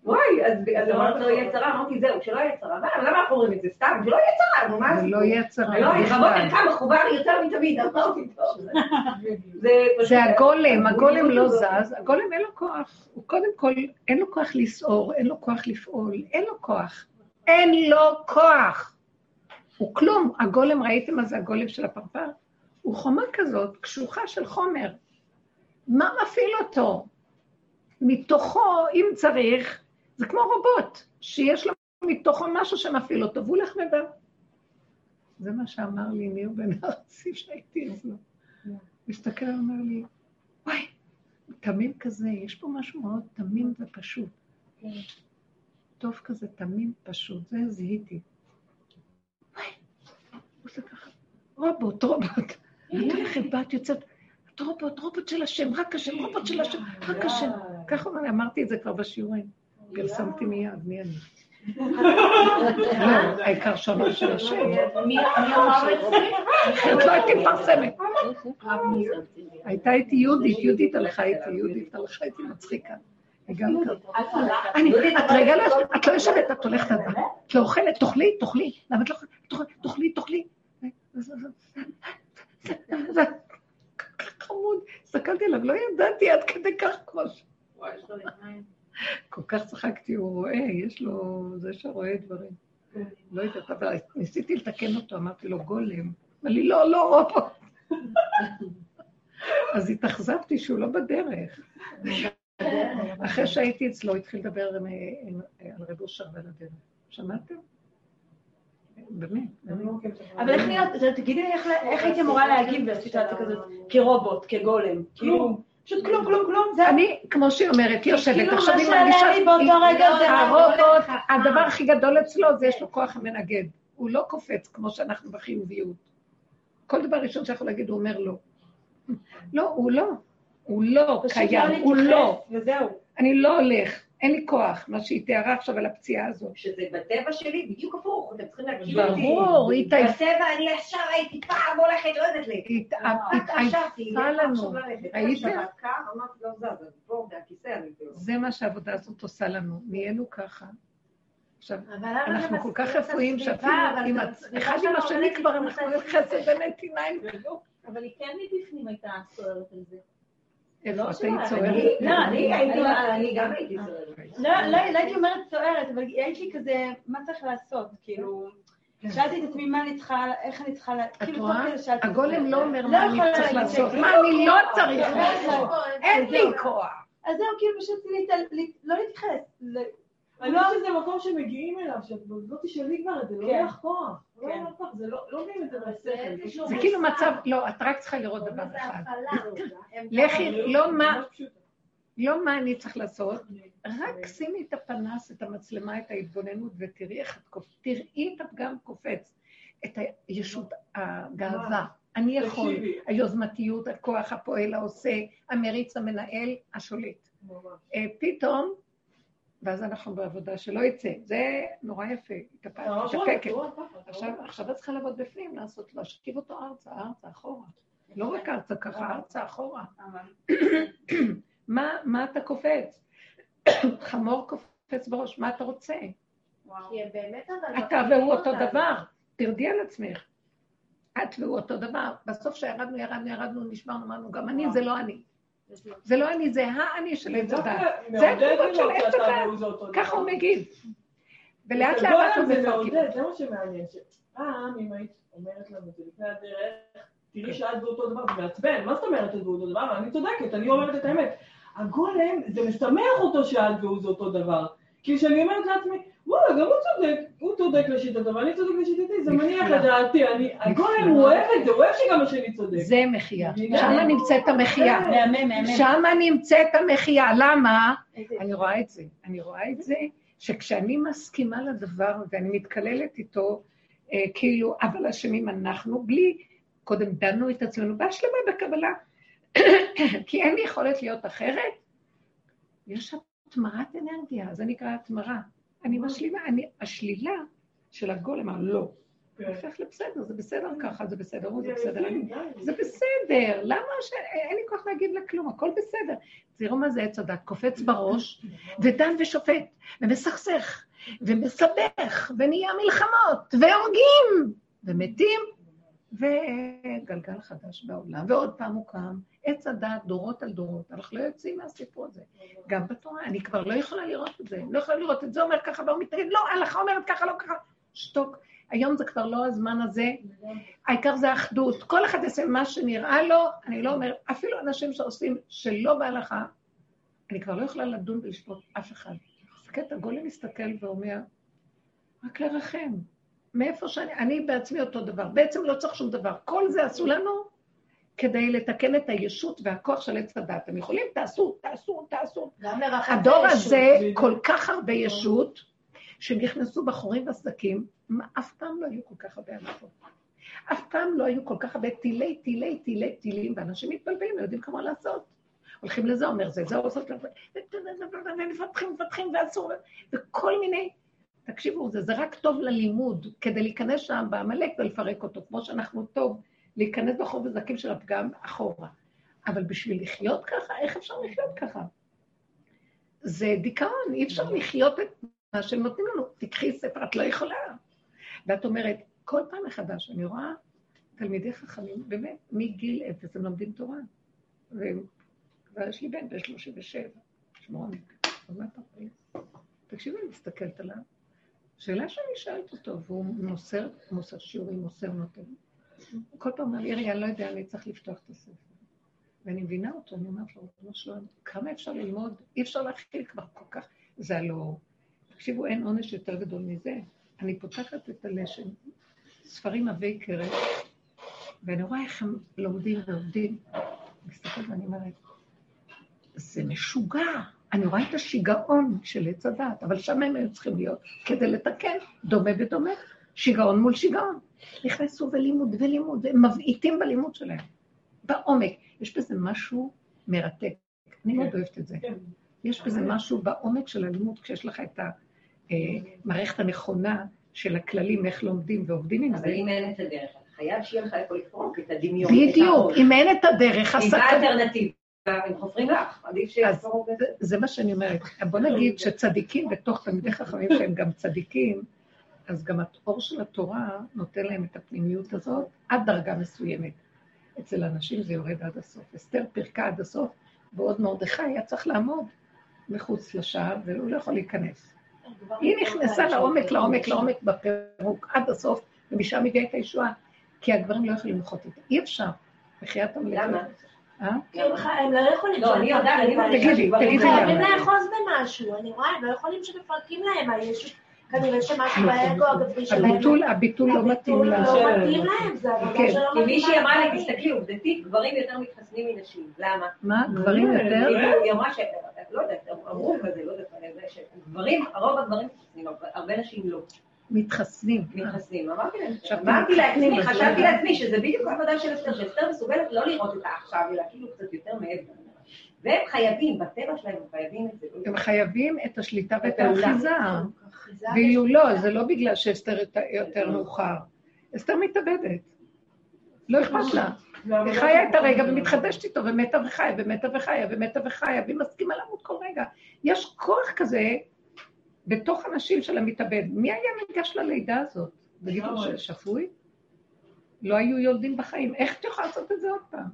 וואי, אז אז אמרת לא יהיה צרה, אמרתי זהו, שלא יהיה צרה. מה, למה אנחנו אומרים את זה? סתם, שלא יהיה צרה, נו, מה זה? לא יצר לא, הרע בבוקר בכלל. קם מחובר יותר מתמיד, אמרתי טוב. זה- הגולם, הגולם לא. זז, הגולם אין לו כוח. הוא קודם כל, אין לו כוח לסעור, אין לו כוח לפעול, אין לו כוח. אין לו כוח. הוא כלום. הגולם, ראיתם מה זה הגולם של הפרפר? הוא חומה כזאת, קשוחה של חומר. מה מפעיל אותו? מתוכו, אם צריך, זה כמו רובוט, שיש לו מתוכו משהו שמפעיל אותו, והוא הולך נדע. זה מה שאמר לי ניר בן ארצי שהייתי אצלו. הסתכל עליו ואומר לי, וואי, תמים כזה, יש פה משהו מאוד תמים ופשוט. טוב כזה, תמים, פשוט, זה זיהיתי. וואי, הוא עושה ככה, רובוט, רובוט. נתן לכם בת יוצאת, את רובוט, רובוט של השם, רק השם, רובוט של השם, רק השם. ככה אמרתי את זה כבר בשיעורים. פרסמתי מיד, מי אני? לא, העיקר שאמר של השם. מי אמר את זה? אחרת לא הייתי מפרסמת. הייתה איתי יהודית, יהודית הלכה איתי, יהודית הלכה איתי מצחיקה. את רגע לא את לא יושבת, את הולכת לדבר. את לא אוכלת, תאכלי, תאכלי. למה את לא אוכלת? תאכלי, תאכלי, תאכלי. זה חמוד. הסתכלתי עליו, לא ידעתי עד כדי כך כמו ש... כל כך צחקתי, הוא רואה, יש לו, זה שרואה דברים. לא יודעת, אבל ניסיתי לתקן אותו, אמרתי לו, גולם. אמר לי, לא, לא, רובוט. אז התאכזבתי שהוא לא בדרך. אחרי שהייתי אצלו, התחיל לדבר על רב אושר ועל הדרך. שמעתם? באמת. אבל איך נראה, תגידי לי איך- הייתי אמורה להגיב בסיטואציה כזאת, כרובוט, כגולם, כאילו, פשוט כלום, כלום, כלום, זה אני, כמו שהיא אומרת, היא יושבת, כאילו, עכשיו מה היא שעלה מרגישה... לי באותו רגע זה הרובוט, הדבר הכי גדול אצלו זה יש לו כוח המנגד. הוא לא קופץ כמו שאנחנו בחיוביות. כל דבר ראשון שיכול להגיד, הוא אומר לא. לא, הוא לא. הוא לא פשוט קיים, הוא לא. וזהו. אני לא הולך, אין לי כוח, מה שהיא תיארה עכשיו על הפציעה הזאת. שזה בטבע שלי בדיוק הפוך, אתם צריכים להכיר אותי. ברור, היא התעייפה בטבע אני ישר הייתי פעם הולכת, לא יודעת לי. התעייפה לנו. ראיתם? לא כאילו. זה מה שהעבודה הזאת עושה לנו, נהיינו ככה. עכשיו, אנחנו כל כך רפואיים? שאפילו עם הסביבה אחד עם השני כבר אנחנו. חסד ונתיניים ולא. אבל היא כן מבפנים הייתה סוערת על זה. איפה את שלא, היית אני- צוערת? לא, אני גם הייתי. לא, לא, לא הייתי אומרת סוערת, אבל הייתי כזה, מה צריך לעשות? כאילו, שאלתי את עצמי מה אני צריכה, איך אני צריכה, כאילו? תוך כדי שאלתי הגולם. לא אומר לא מה אני צריך לעשות. מה אני לא צריך לא לעשות. אין לי כוח. אז זהו, כאילו פשוט לא להתייחס. אני לא. חושבת שזה מקום שמגיעים אליו, שאת לא תשאלי כבר את זה, לא כן. יהיה לך כוח. לא כן. יהיה לך כוח, זה לא לא מביאים את זה מהשכל. זה כאילו מצב, לא, את רק צריכה לראות דבר אחד. לכי, לא מה. לא מה אני צריך לעשות, רק שימי את הפנס, את המצלמה, את ההתבוננות, ותראי איך את קופצת, תראי את הפגם קופץ, את הישות, הגאווה. אני יכול. היוזמתיות, הכוח הפועל, העושה, המריץ, המנהל, השולט. אה, פתאום, ואז אנחנו בעבודה שלא יצא. זה נורא יפה, התאפקת. רואה, ככה, אתה עכשיו, את צריכה לעבוד בפנים, לעשות, להשכיב אותו ארצה, ארצה, אחורה. לא רק ארצה ככה, ארצה, אחורה. מה, מה אתה קופץ? חמור קופץ בראש, מה אתה רוצה? אתה והוא אותו דבר, תרדי על עצמך. את והוא אותו דבר. בסוף שירדנו, ירדנו, ירדנו, נשברנו, אמרנו, גם אני זה לא אני. זה לא אני, זה האני של עץ הדת. זה התגובות של עץ הדת. ככה הוא. מגיב. ולאט את לאט אנחנו זה מפרקים. זה מה שמעניין. שפעם, אם היית אומרת לנו זה לפני הדרך, תראי שאת ואותו דבר, זה מעצבן, מה זאת אומרת את ואותו דבר? אני צודקת, אני אומרת את האמת. הגולם, זה משמח אותו שאת והוא זה אותו דבר. כי כשאני אומרת לעצמי, וואלה, גם הוא צודק, הוא צודק לשיטתו, ואני צודק לשיטתי, זה מניח. את דעתי. אני- הגולם, הוא אוהב את זה, הוא אוהב שגם השני צודק. זה מחיה. מבינה? שם נמצאת. מהמם, מהמם. שם נמצאת המחיה. למה? אני רואה את זה. אני רואה את זה שכשאני מסכימה לדבר ואני מתקללת איתו, אה, כאילו, אבל אשמים אנחנו, בלי, קודם דנו את עצמנו בהשלמה בקבלה, כי אין לי יכולת להיות אחרת, יש התמרת אנרגיה, זה נקרא התמרה. אני משלימה, אני, השלילה של הגולם, הלא. כן. הופך לבסדר, זה בסדר ככה, זה בסדר, זה זה בסדר. זה בסדר, למה ש... אין לי כוח להגיד לה כלום, הכל בסדר. תראו מה זה עץ הדת, קופץ בראש, ודן ושופט, ומסכסך, ומסבך, ונהיה מלחמות, והורגים, ומתים, וגלגל חדש בעולם, ועוד פעם הוא קם. עץ הדת, דורות על דורות, אנחנו לא יוצאים מהסיפור הזה. גם בתורה, אני כבר לא יכולה לראות את זה. לא יכולה לראות את זה אומר ככה, והוא מתנגד, לא, ההלכה אומרת ככה, לא ככה. שתוק. היום זה כבר לא הזמן הזה, העיקר זה אחדות. כל אחד יעשה מה שנראה לו, אני לא אומרת, אפילו אנשים שעושים שלא בהלכה, אני כבר לא יכולה לדון ולשפוט אף אחד. מסתכלת, הגולם מסתכל ואומר, רק לרחם. מאיפה שאני, אני בעצמי אותו דבר. בעצם לא צריך שום דבר. כל זה עשו לנו כדי לתקן את הישות והכוח של עץ הדת. הם יכולים, תעשו, תעשו, תעשו. הדור הישות. הזה. כל כך הרבה ישות, שנכנסו בחורים וסדקים, אף פעם לא היו כל כך הרבה הנחות. אף פעם לא היו כל כך הרבה טילי, טילי, טילי, טילים, ואנשים מתבלבלים, לא יודעים כמה לעשות. הולכים לזה, אומר זה, זה עושות ומפתחים, מפתחים, ואסור, וכל מיני... תקשיבו, זה, זה רק טוב ללימוד, כדי להיכנס שם בעמלק ולפרק אותו, כמו שאנחנו טוב להיכנס בחור וזקים של הפגם אחורה. אבל בשביל לחיות ככה, איך אפשר לחיות ככה? זה דיכאון, אי אפשר לחיות את מה שהם נותנים לנו. תקחי ספר, את לא יכולה. ואת אומרת, כל פעם מחדש, אני רואה תלמידי חכמים, באמת, מגיל אפס הם לומדים תורה. וכבר יש לי בן, בן 37, שמונה, עוד מעט 40. תקשיבי, אני מסתכלת עליו. שאלה שאני שואלת אותו, והוא מוסר, מוסר שיעורים, מוסר נותן. הוא כל פעם אומר אירי, אני לא יודע, אני צריך לפתוח את הספר. ואני מבינה אותו, אני אומרת לו, ריבונו שלום, כמה אפשר ללמוד? אי אפשר להכיל כבר כל כך. זה הלא... תקשיבו, אין עונש יותר גדול מזה. אני פותחת את הלשם, ספרים עבי כרם, ואני רואה איך הם לומדים ועובדים. מסתכלת ואני אומרת, זה משוגע. אני רואה את השיגעון של עץ הדת, אבל שם הם היו צריכים להיות, כדי לתקן, דומה ודומה, שיגעון מול שיגעון. נכנסו ולימוד ולימוד, והם מבעיטים בלימוד שלהם, בעומק. יש בזה משהו מרתק. אני מאוד אוהבת את זה. כן. יש בזה משהו בעומק של הלימוד, כשיש לך את המערכת הנכונה של הכללים, איך לומדים ועובדים עם אבל זה. אם אין את הדרך, חייב שיהיה לך איפה לפרוק את הדמיון. בדיוק. אם אין את הדרך, אם הסכנה... האלטרנטיבה? הם חופרים לך, עדיף שיעצור את זה. מה שאני אומרת. בוא נגיד שצדיקים בתוך תלמידי חכמים שהם גם צדיקים, אז גם האור של התורה נותן להם את הפנימיות הזאת עד דרגה מסוימת. אצל אנשים זה יורד עד הסוף. אסתר פירקה עד הסוף, ועוד מרדכי היה צריך לעמוד מחוץ לשער, והוא לא יכול להיכנס. היא נכנסה לעומק, לעומק, לעומק בפירוק עד הסוף, ומשם הביאה את הישועה. כי הגברים לא יכולים למחות את זה. אי אפשר. בחייאת המלך. אה? כי הם הם לא יכולים... לא, אני יודעת, תגידי, תגידי להם. למה. חייבים לאחוז במשהו, אני רואה, הם לא יכולים שמפרקים להם, כנראה שמשהו באגו הגברי שלהם. הביטול, הביטול לא מתאים הביטול לה. לא מתאים להם, זה כן. עבודה שלא כי מתאימה מישהי אמרה לי. תסתכלי, עובדתית, גברים יותר מתחסנים מנשים. למה? מה? גברים יותר? כאילו, היא אמרה ש... לא יודעת, אמרו כזה, לא יודעת, אני יודעת שגברים, רוב הגברים מתחסנים, אבל הרבה נשים לא מתחסנים. מתחסנים. אמרתי עכשיו, לעצמי, חשבתי? לעצמי שזה בדיוק העבודה של אסתר, שאסתר מסוגלת לא לראות את העכשיו, אלא כאילו קצת יותר מעבר. והם חייבים, בטבע שלהם הם חייבים את זה. הם חייבים את השליטה ואת. האחיזה. אחיזה ואילו לא, זה לא בגלל שאסתר יותר- יותר מאוחר. אסתר מתאבדת. לא אכפת לה. היא חיה את הרגע ומתחדשת איתו, ומתה וחיה, ומתה וחיה, ומתה וחיה, והיא מסכימה למות כל רגע. יש כוח כזה בתוך הנשים של המתאבד. מי היה ניגש ללידה הזאת? תגידו לגמרי. ששפוי? לא היו יולדים בחיים. איך את יכולה לעשות את זה עוד פעם?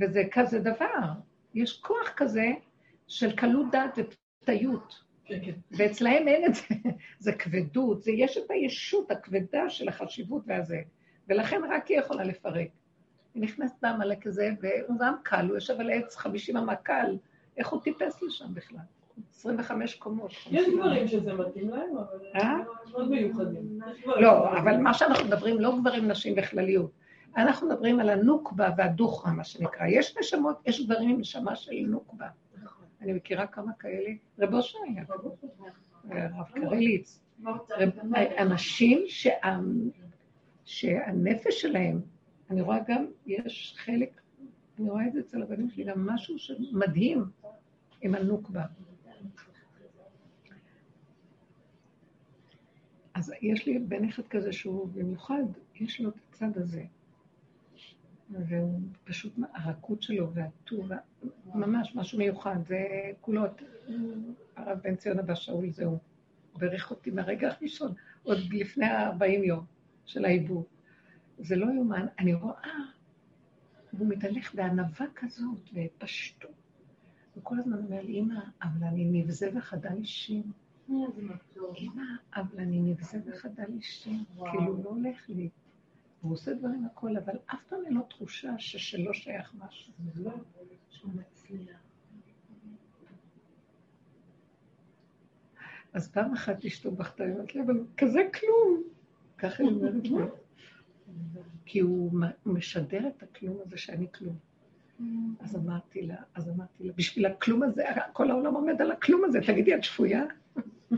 וזה כזה דבר. יש כוח כזה של קלות דעת ופתיות. כן, כן. ואצלהם אין את זה, זה כבדות, זה יש את הישות הכבדה של החשיבות והזה, ולכן רק היא יכולה לפרק. היא נכנסת בעמלק הזה, והוא גם קל, הוא יושב על עץ 50 אמה קל, איך הוא טיפס לשם בכלל? 25 קומות. יש 50 אמה. גברים שזה מתאים להם, אבל אה? הם מאוד מיוחדים. לא, אבל. מה שאנחנו מדברים, לא גברים, נשים בכלליות. אנחנו מדברים על הנוקבה והדוחרה, מה שנקרא. יש נשמות, יש גברים עם נשמה של נוקבה. אני מכירה כמה כאלה. רב אושר היה, הרב קרליץ. אנשים שה... שהנפש שלהם, אני רואה גם, יש חלק, אני רואה את זה אצל הבנים שלי, גם משהו שמדהים עם הנוקבה. אז יש לי בן אחד כזה שהוא במיוחד, יש לו את הצד הזה. והוא פשוט, הרכות שלו והטור, ממש משהו מיוחד, זה כולו, הרב בן ציון אבא שאול, זהו. בירך אותי מהרגע הראשון, עוד לפני ה-40 יום של העיבור. זה לא יאומן, אני רואה, הוא מתהלך בענווה כזאת, בפשטות. הוא כל הזמן אומר לי, אמא, אבל אני נבזה וחדל אישים. אמא, אבל אני נבזה וחדל אישים. כאילו, לא הולך לי. הוא עושה דברים הכל, אבל אף פעם אין לו תחושה ששלא שייך משהו. לא, שהוא מצליח. אז פעם אחת אשתו בכתה, היא אומרת לי, אבל כזה כלום. ככה היא אומרת לי. כי הוא משדר את הכלום הזה שאני כלום. אז אמרתי לה, אז אמרתי לה, בשביל הכלום הזה, כל העולם עומד על הכלום הזה, תגידי, את שפויה?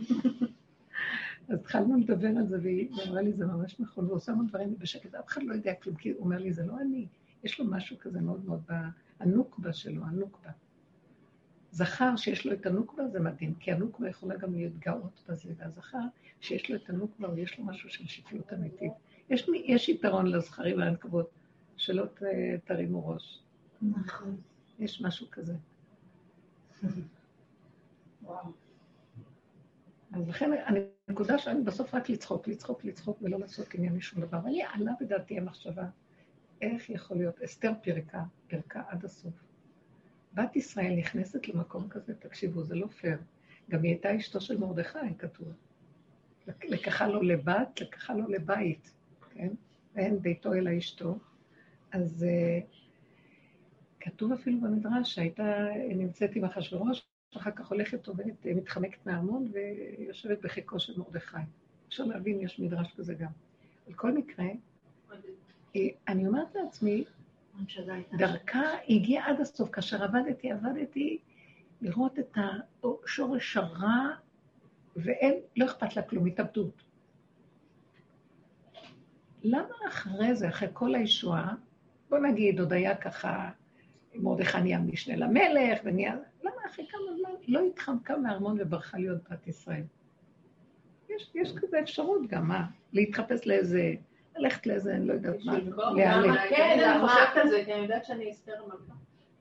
אז התחלנו לדבר על זה, והיא אמרה לי, זה ממש נכון, והוא המון דברים בשקט, אף אחד לא יודע כלום, כי הוא אומר לי, זה לא אני, יש לו משהו כזה מאוד מאוד, הנוקבה שלו, הנוקבה. זכר שיש לו את הנוקבה זה מדהים, כי הנוקבה יכולה גם להתגאות בזה, והזכר שיש לו את הנוקבה, או יש לו משהו של שפלות אמיתית. יש, יש יתרון לזכרים והנקבות, שלא תרימו ראש. נכון. יש משהו כזה. וואו. אז לכן הנקודה שאני בסוף רק לצחוק, לצחוק, לצחוק ולא לעשות עניין משום דבר. לי עלה בדעתי המחשבה, איך יכול להיות, אסתר פירקה, פירקה עד הסוף. בת ישראל נכנסת למקום כזה, תקשיבו, זה לא פייר. גם היא הייתה אשתו של מרדכי, כתוב. לקחה לו לבת, לקחה לו לבית, כן? ואין ביתו אלא אשתו. אז uh, כתוב אפילו במדרש שהייתה נמצאת עם אחשוורוש, אחר כך הולכת, עובדת, מתחמקת מהארמון ויושבת בחיקו של מרדכי. אפשר להבין, יש מדרש כזה גם. על כל מקרה, אני אומרת לעצמי, דרכה הגיעה עד הסוף. כאשר עבדתי, עבדתי לראות את השורש הרע, ואין, לא אכפת לה כלום, התאבדות. למה אחרי זה, אחרי כל הישועה, בוא נגיד, עוד היה ככה, מרדכי נהיה משנה למלך, ונהיה... למה אחרי כמה זמן לא התחמקה מהארמון וברחה להיות בת ישראל? יש, יש כזה אפשרות גם, מה? להתחפש לאיזה ללכת לאיזה, אני לא יודעת מה, להיעלם. כן, אני חושבת על זה, כי אני יודעת שאני אסתר מלכה.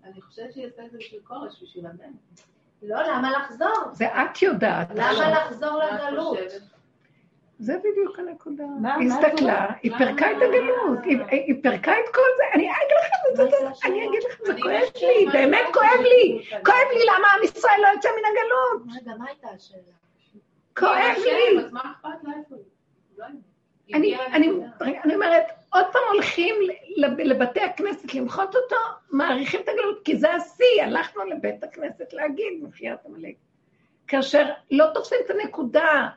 אני חושבת שהיא עושה את זה בשביל כורש, בשביל הבן. לא, למה לחזור? זה את יודעת. למה לחזור לגלות? זה בדיוק הנקודה. היא הסתכלה, היא פירקה את הגלות, היא פירקה את כל זה. אני אגיד לכם את זה, אני אגיד לכם, זה כואב לי, באמת כואב לי. כואב לי למה עם ישראל לא יוצא מן הגלות. רגע, מה הייתה השאלה? כואב לי. אני, אני אומרת, עוד פעם הולכים לבתי הכנסת למחות אותו, מעריכים את הגלות, כי זה השיא, הלכנו לבית הכנסת להגיד, מחיית עמלק. כאשר לא תופסים את הנקודה,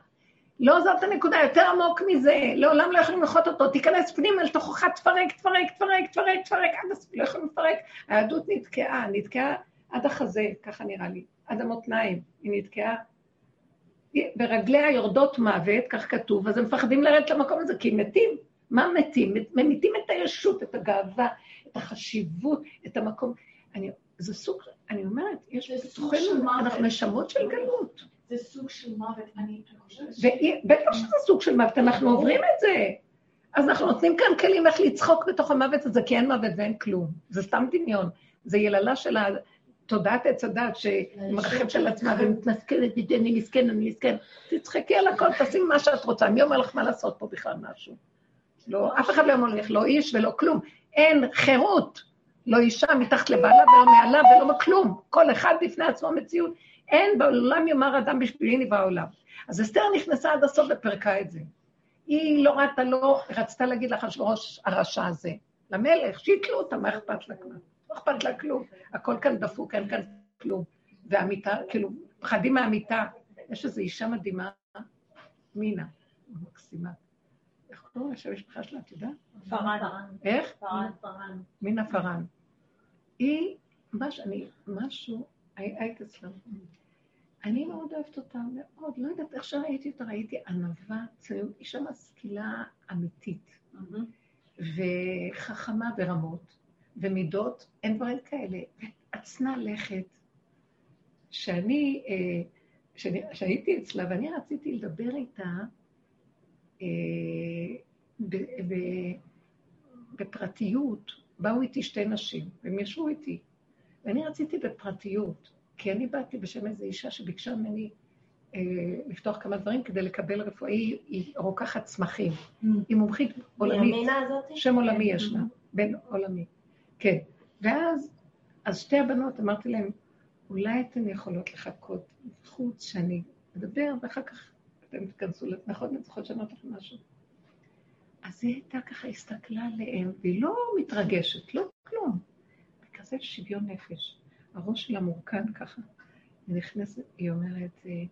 לא זאת הנקודה, יותר עמוק מזה, לעולם לא יכולים למחות אותו, תיכנס פנימה לתוכך, תפרק, תפרק, תפרק, תפרק, תפרק, עד הסוף, לא יכולים לפרק. היהדות נתקעה, נתקעה עד החזה, ככה נראה לי, עד המותניים, היא נתקעה ברגליה יורדות מוות, כך כתוב, אז הם מפחדים לרדת למקום הזה, כי הם מתים. מה מתים? ממיתים את הישות, את הגאווה, את החשיבות, את המקום. אני, זה סוג, אני אומרת, יש בתוכנו, אנחנו נשמות של גלות. זה סוג של מוות, אני חושבת. בטח שזה סוג של מוות, אנחנו עוברים את זה. אז אנחנו נותנים כאן כלים איך לצחוק בתוך המוות הזה, כי אין מוות ואין כלום. זה סתם דמיון. זה יללה של תודעת עץ הדת, שמרחבת על עצמה ומתמסכנת, אני מסכן, אני מסכן. תצחקי על הכל, תעשי מה שאת רוצה, מי אומר לך מה לעשות פה בכלל משהו? לא, אף אחד לא אומר לך, לא איש ולא כלום. אין חירות, לא אישה מתחת לבעלה ולא מעלה ולא כלום. כל אחד בפני עצמו מציאות. אין בעולם יאמר אדם בשבילי נברא העולם. אז אסתר נכנסה עד הסוף ופרקה את זה. היא לא ראתה, לא, רצתה להגיד לאחשוורוש הרשע הזה, למלך, שיתלו אותה, מה אכפת לה כבר? לא אכפת לה כלום. הכל כאן דפוק, אין כאן כלום. והמיטה, כאילו, פחדים מהמיטה. יש איזו אישה מדהימה, מינה, מקסימה. איך קוראים לשם המשפחה שלה, את יודעת? פארן. איך? פארן. מינה פארן. היא, מש, אני, משהו, היית אצלה. אני מאוד אוהבת אותה, מאוד, לא יודעת איך שראיתי אותה, ראיתי ענווה, צניעות, אישה משכילה אמיתית, וחכמה ברמות, ומידות, אין דברים כאלה. עצנה לכת, שאני, כשהייתי אה, אצלה ואני רציתי לדבר איתה, אה, ב- ב- בפרטיות, באו איתי שתי נשים, והם ישבו איתי. ואני רציתי בפרטיות, כי אני באתי בשם איזו אישה שביקשה ממני אה, לפתוח כמה דברים כדי לקבל רפואה. היא, היא רוקחת צמחים, היא מומחית עולמית. שם עולמי יש לה, בן עולמי. כן. ואז, אז שתי הבנות, אמרתי להן, אולי אתן יכולות לחכות בחוץ שאני אדבר, ואחר כך אתן תיכנסו, נכון? את זוכרת שאמרתי לכם משהו? אז היא הייתה ככה, הסתכלה עליהם, והיא לא מתרגשת, לא כלום. בכזה שוויון נפש. הראש שלה מורכן ככה. היא נכנסת, היא אומרת, אה,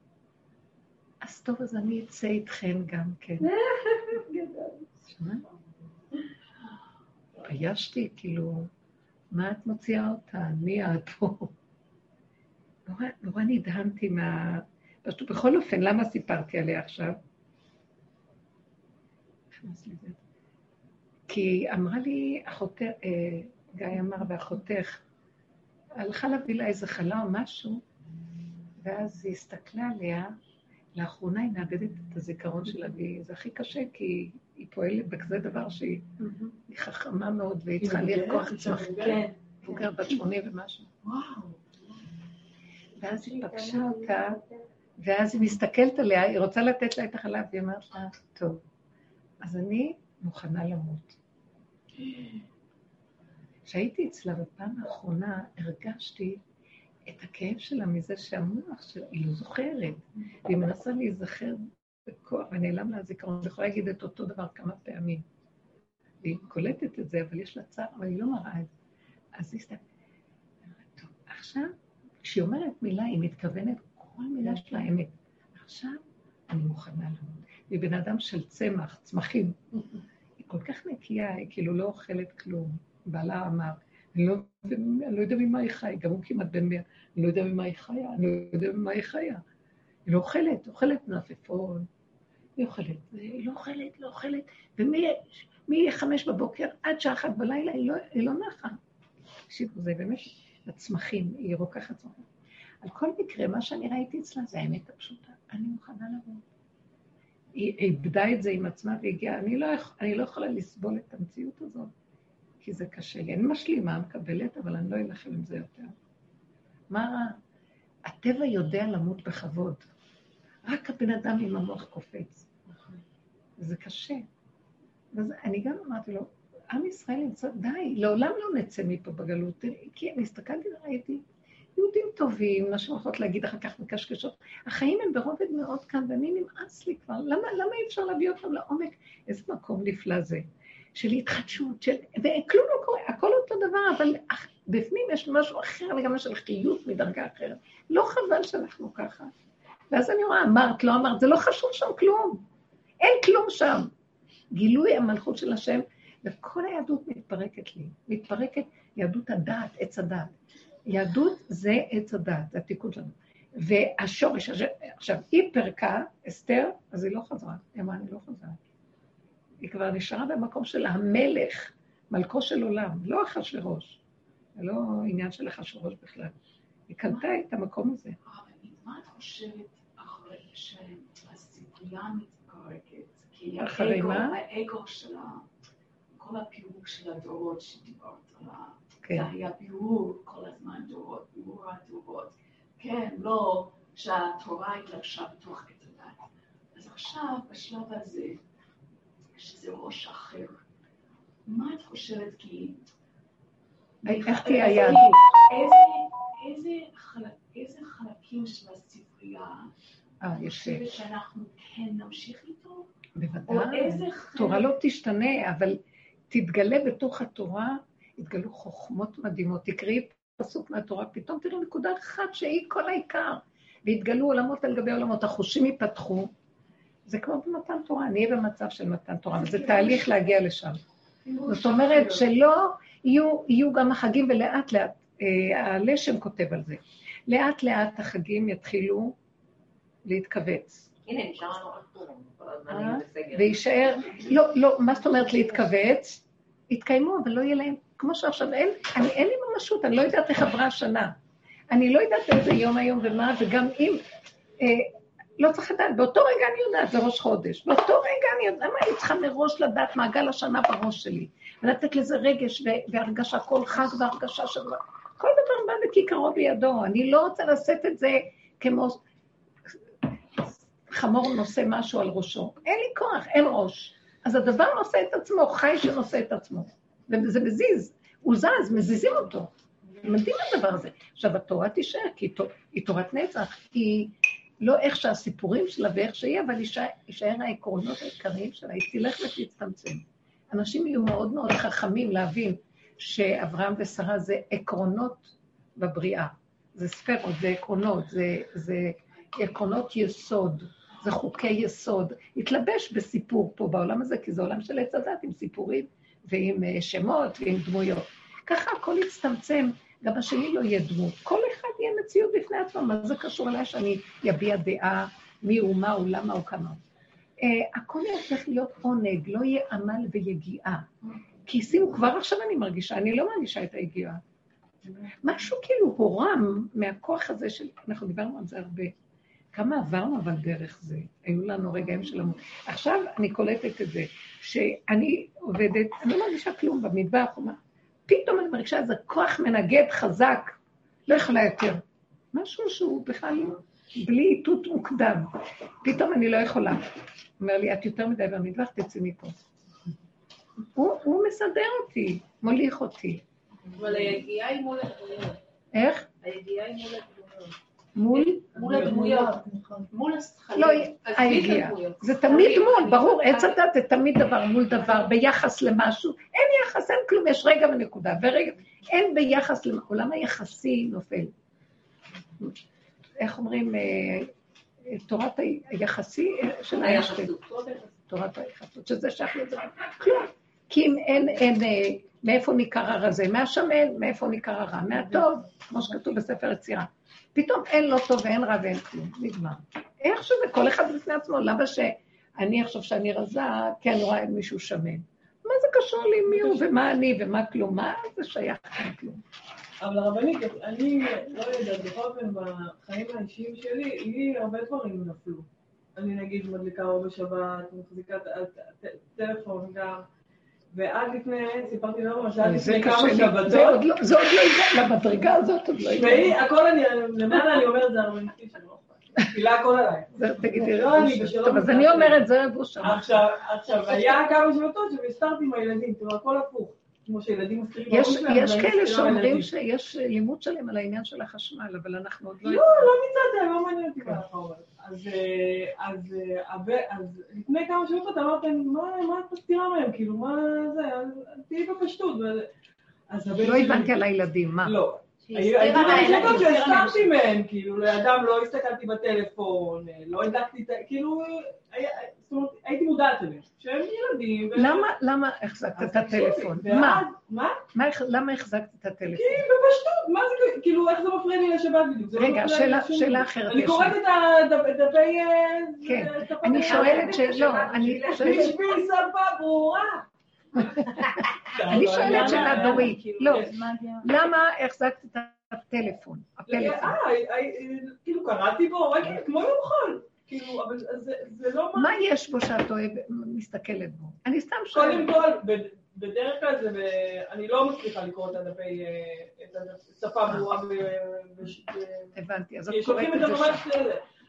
אז טוב, אז אני אצא איתכן גם כן. שמעת? התביישתי, כאילו, מה את מוציאה אותה? מי את פה? נורא, נדהמתי מה... פשוט בכל אופן, למה סיפרתי עליה עכשיו? כי אמרה לי אחותך, אה, גיא אמר, ואחותך, הלכה להביא לה איזה חלה או משהו, ואז היא הסתכלה עליה, לאחרונה היא מאבדת את הזיכרון שלה, וזה הכי קשה, כי היא פועלת בכזה דבר שהיא היא חכמה מאוד, והיא צריכה לרקוח צמחים. כן. מבוגרת בת 80 ומשהו. ואז היא פגשה אותה, ואז היא מסתכלת עליה, היא רוצה לתת לה את החלב, והיא אומרת לה, טוב, אז אני מוכנה למות. כשהייתי אצלה בפעם האחרונה, הרגשתי את הכאב שלה מזה שהמוח שלה, היא לא זוכרת, והיא מנסה להיזכר בכוח, ונעלם לה הזיכרון, היא יכולה להגיד את אותו דבר כמה פעמים. והיא קולטת את זה, אבל יש לה צער, אבל היא לא מראה את זה. אז היא הסתכלת, טוב, עכשיו, כשהיא אומרת מילה, היא מתכוונת כל מילה שלה אמת. עכשיו אני מוכנה למות. היא בן אדם של צמח, צמחים. היא כל כך נקייה, היא כאילו לא אוכלת כלום. בעלה אמר, אני לא, אני לא יודע ממה היא חיה, גם הוא כמעט בן מאה, אני לא יודע ממה היא חיה, אני לא יודע ממה היא חיה. היא לא אוכלת, אוכלת מלפפון, היא אוכלת, היא לא אוכלת, לא אוכלת, ומחמש בבוקר עד שעה אחת בלילה היא לא, היא לא נחה. תקשיבו, זה באמת הצמחים, היא רוקחת צמחים. על כל מקרה, מה שאני ראיתי אצלה זה האמת הפשוטה, אני מוכנה למות. היא איבדה את זה עם עצמה והגיעה, אני לא, אני לא יכולה לסבול את המציאות הזאת, כי זה קשה לי. אני משלימה, מקבלת, אבל אני לא אלחם עם זה יותר. מה רע? הטבע יודע למות בכבוד. רק הבן אדם עם המוח קופץ. זה קשה. אז אני גם אמרתי לו, עם ישראל נמצא, די, לעולם לא נצא מפה בגלות. כי אני הסתכלתי וראיתי יהודים טובים, שהן יכולות להגיד אחר כך מקשקשות. החיים הם ברובד מאוד כאן, ואני נמאס לי כבר. למה, למה אי אפשר להביא אותם לעומק? איזה מקום נפלא זה. של התחדשות, של... וכלום לא קורה, הכל אותו דבר, אבל בפנים יש משהו אחר לגמרי של חיות מדרגה אחרת. לא חבל שאנחנו ככה. ואז אני רואה, אמרת, לא אמרת, זה לא חשוב שם כלום. אין כלום שם. גילוי המלכות של השם, וכל היהדות מתפרקת לי. מתפרקת יהדות הדעת, עץ הדעת. יהדות זה עץ הדעת, זה התיקון שלנו. והשורש, הש- עכשיו, היא פירקה, אסתר, אז היא לא חזרה. היא אמרה, אני לא חזרה. היא כבר נשארה במקום של המלך, מלכו של עולם, לא אחשוורוש. זה לא עניין של אחשוורוש בכלל. היא קנתה את המקום הזה. מה את חושבת אחרי שהספרייה מתפרקת? כי אחרי האגו- מה? האגו של ה... כל הפירוק של הדורות שדיברת עליו, כן. זה היה בירור כל הזמן דורות, בירור הדורות. כן, לא שהתורה התלבשה בתוך הדת. אז עכשיו, בשלב הזה, שזה ראש אחר, מה את חושבת כי... איך תהיה היהדות? אני- איזה- איזה חלק- איזה חלקים של הספרייה אה, אני יפה. חושבת שאנחנו כן נמשיך איתו? בוודאי. התורה לא תשתנה, אבל תתגלה בתוך התורה, יתגלו חוכמות מדהימות. תקראי פסוק מהתורה, פתאום תראי נקודה אחת שהיא כל העיקר. ויתגלו עולמות על גבי עולמות, החושים ייפתחו. זה כמו במתן תורה, נהיה במצב של מתן תורה, וזה תהליך להגיע לשם. זאת אומרת שלא יהיו, יהיו גם החגים, ולאט לאט, אה, הלשם כותב על זה, לאט לאט החגים יתחילו להתכווץ. הנה, נשאר לנו רק פורים. אה? ויישאר, לא, לא, מה זאת אומרת להתכווץ? יתקיימו, אבל לא יהיה להם, כמו שעכשיו, אין, אני, אין לי ממשות, אני לא יודעת איך עברה השנה. אני לא יודעת איזה יום היום ומה, וגם אם, אה, לא צריך לדעת, באותו רגע אני יודעת, זה ראש חודש. באותו רגע אני יודעת, למה אני צריכה מראש לדעת מעגל השנה בראש שלי? ולתת לזה רגש והרגשה, כל חג והרגשה של... כל דבר בא בכיכרו בידו. אני לא רוצה לשאת את זה כמו חמור נושא משהו על ראשו. אין לי כוח, אין ראש. אז הדבר נושא את עצמו, חי שנושא את עצמו. וזה מזיז, הוא זז, מזיזים אותו. מדהים הדבר הזה. עכשיו, התורה תישאר, כי היא תורת נצח, היא לא איך שהסיפורים שלה ואיך שהיא, אבל יישאר העקרונות העיקריים שלה, היא תלך ותצטמצם. אנשים יהיו מאוד מאוד חכמים להבין שאברהם ושרה זה עקרונות בבריאה. זה ספרות, זה עקרונות, זה, זה עקרונות יסוד, זה חוקי יסוד. התלבש בסיפור פה בעולם הזה, כי זה עולם של עץ הדת עם סיפורים ועם אה, שמות ועם דמויות. ככה הכל יצטמצם, גם השני לא יהיה דמות. כל אחד יהיה מציאות בפני עצמו, מה זה קשור אליי שאני אביע דעה, מי הוא, מה הוא, למה הוא, כמה הוא. Uh, הכל יהפך להיות עונג, לא יהיה עמל ויגיעה. כי שימו, כבר עכשיו אני מרגישה, אני לא מרגישה את היגיעה. משהו כאילו הורם מהכוח הזה של, אנחנו דיברנו על זה הרבה. כמה עברנו אבל דרך זה, היו לנו רגעים של המון. עכשיו אני קולטת את זה, שאני עובדת, אני לא מרגישה כלום במטבח. פתאום אני מרגישה איזה כוח מנגד חזק, לא יכולה יותר. משהו שהוא בכלל בלי איתות מוקדם. פתאום אני לא יכולה. אומר לי, את יותר מדי במטבח, תצאי מפה. הוא, הוא מסדר אותי, מוליך אותי. אבל היגיעה היא מול הדמויות. איך? היגיעה היא מול הדמויות. מול? מול הדמויות. מול השכלים. לא, היגיעה. זה תמיד מול, ברור, עץ הדת זה תמיד דבר מול דבר, ביחס למשהו. אין יחס, אין כלום, יש רגע ונקודה. ורגע, אין ביחס, עולם היחסי נופל. איך אומרים, אה, אה, תורת היחסי אה, של איינשטיין. תורת היחסות, שזה שייך לזה. כלום. כי אם אין, אין, אה, מאיפה ניכר הרזה? מהשמן, מאיפה ניכר הרע? מהטוב, כמו שכתוב בספר יצירה. פתאום אין לא טוב ואין רע ואין כלום, נגמר. איך שזה, כל אחד בפני עצמו, למה שאני אחשוב שאני רזה, כי אני רואה מישהו שמן? מה זה קשור לי מי הוא ומה אני ומה כלום? מה זה שייך לכלום? אבל הרבנית, אני לא יודעת, בכל אופן בחיים האישיים שלי, לי הרבה דברים נפלו. אני נגיד מדליקה אור בשבת, מחזיקה את הטלפון גם, ועד לפני, סיפרתי למה, שעד זה לפני קשה כמה שבתות, זה עוד לא, זה עוד לא הגע, למדרגה הזאת עוד לא תשמעי, הגענו. הכל אני, למעלה אני אומרת, זה הרבניתי שלא. תפילה הכל עליי. תגידי, לא, אני. בשלום טוב, אז. אני אומרת, זה רבושה. עכשיו, עכשיו, היה כמה שבתות שהסתרתי עם הילדים, כאילו הכל הפוך. כמו שילדים מסתירים יש, שלהם, יש כאלה שאומרים. שיש לימוד שלם על העניין של החשמל, אבל אנחנו עוד לא... לא, לא מצאתי, לא מעניין אותי מה. אז, אה, אז, אה, אז לפני כמה שבועות אמרתם, מה מה את מסתירה מהם? כאילו, מה זה? תהיי בפשטות. לא הבנתי על הילדים, מה? לא. הסתירה שהסתרתי מהם, כאילו, לידם לא הסתכלתי בטלפון, לא הדלקתי את ה... כאילו, היה- זאת אומרת, הייתי מודעת אליהם. שהם ילדים. למה, למה החזקת את הטלפון? מה? למה החזקת את הטלפון? כי בפשטות, מה זה, כאילו, איך זה מפריע לי לשבת בדיוק? לא רגע, שאלה-. אחרת אני קוראת. את הדפי... כן. אני שואלת ש... לא, אני שואלת... בשביל שפה ברורה. אני שואלת שאלה דורית. לא, מה הדיון? למה החזקת את הטלפון? הפלאפון. אה, אה, כאילו, קראתי בו, רגיל, כמו יום חול. כאילו, אבל זה- לא מה... מה יש בו שאת אוהבת, מסתכלת בו? אני סתם קודם שואלת. כל, ב- בדרך כלל זה. אני לא מצליחה לקרוא את הדפי... אה, את השפה ברורה הבנתי, אז את קוראת את זה שם.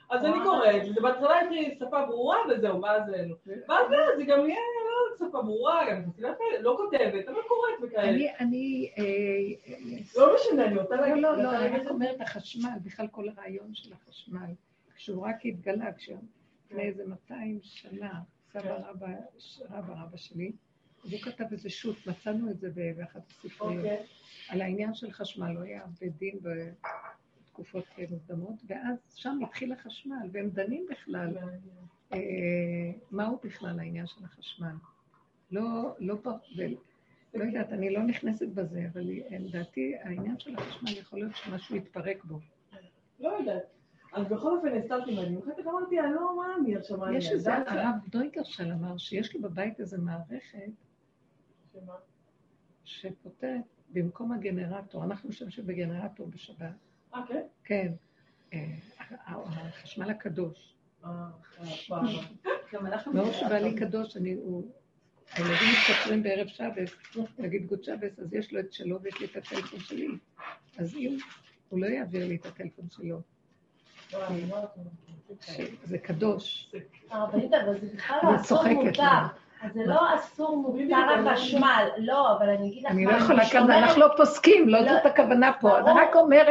אז אני קוראת, זה בהתחלה הייתי שפה ברורה וזהו, ואז זה... ואז זה- זה גם יהיה לא שפה ברורה, גם לא כותבת, אבל קוראת וכאלה. אני, אני... אה, לא משנה, אני רוצה לא, להגיד... לא, לא, אני רק אומרת החשמל, בכלל כל הרעיון של החשמל, כשהוא רק התגלה, כשלפני איזה 200 שנה, סבא רבא, רבא רבא שלי, אז הוא כתב איזה שו"ת, מצאנו את זה באחת הספריות, אוקיי. על העניין של חשמל, הוא היה בית דין בתקופות מוקדמות, ואז שם התחיל החשמל, והם דנים בכלל, אה, מהו בכלל העניין של החשמל. לא, לא, לא יודעת, אני לא נכנסת בזה, אבל לדעתי העניין של החשמל יכול להיות שמשהו יתפרק בו. לא יודעת. אז בכל אופן הסתרתי מהדיון, אחר כך אמרתי, אני לא מאמין עכשיו, מה אני יש איזה, הרב דויגרשל אמר שיש לו בבית איזה מערכת? שפותרת במקום הגנרטור, אנחנו משתמשים בגנרטור בשבת, אה, כן? כן, אה, החשמל הקדוש, אה, וואו. גם אנחנו... לא שבעלי קדוש, אני. הילדים מתקשרים בערב שבס, נגיד גוד שבס, אז יש לו את שלו ויש לי את הטלפון שלי. אז אם הוא לא יעביר לי את הטלפון שלו. זה קדוש. הרבנית, אבל זה בכלל אני לא אסור מותר. זה לא אסור מותר החשמל. לא, אבל אני אגיד לך אני מה, לא יכולה אני כאן, שומרת- אנחנו לא פוסקים, לא לא. זאת הכוונה פה. אני. רק אומרת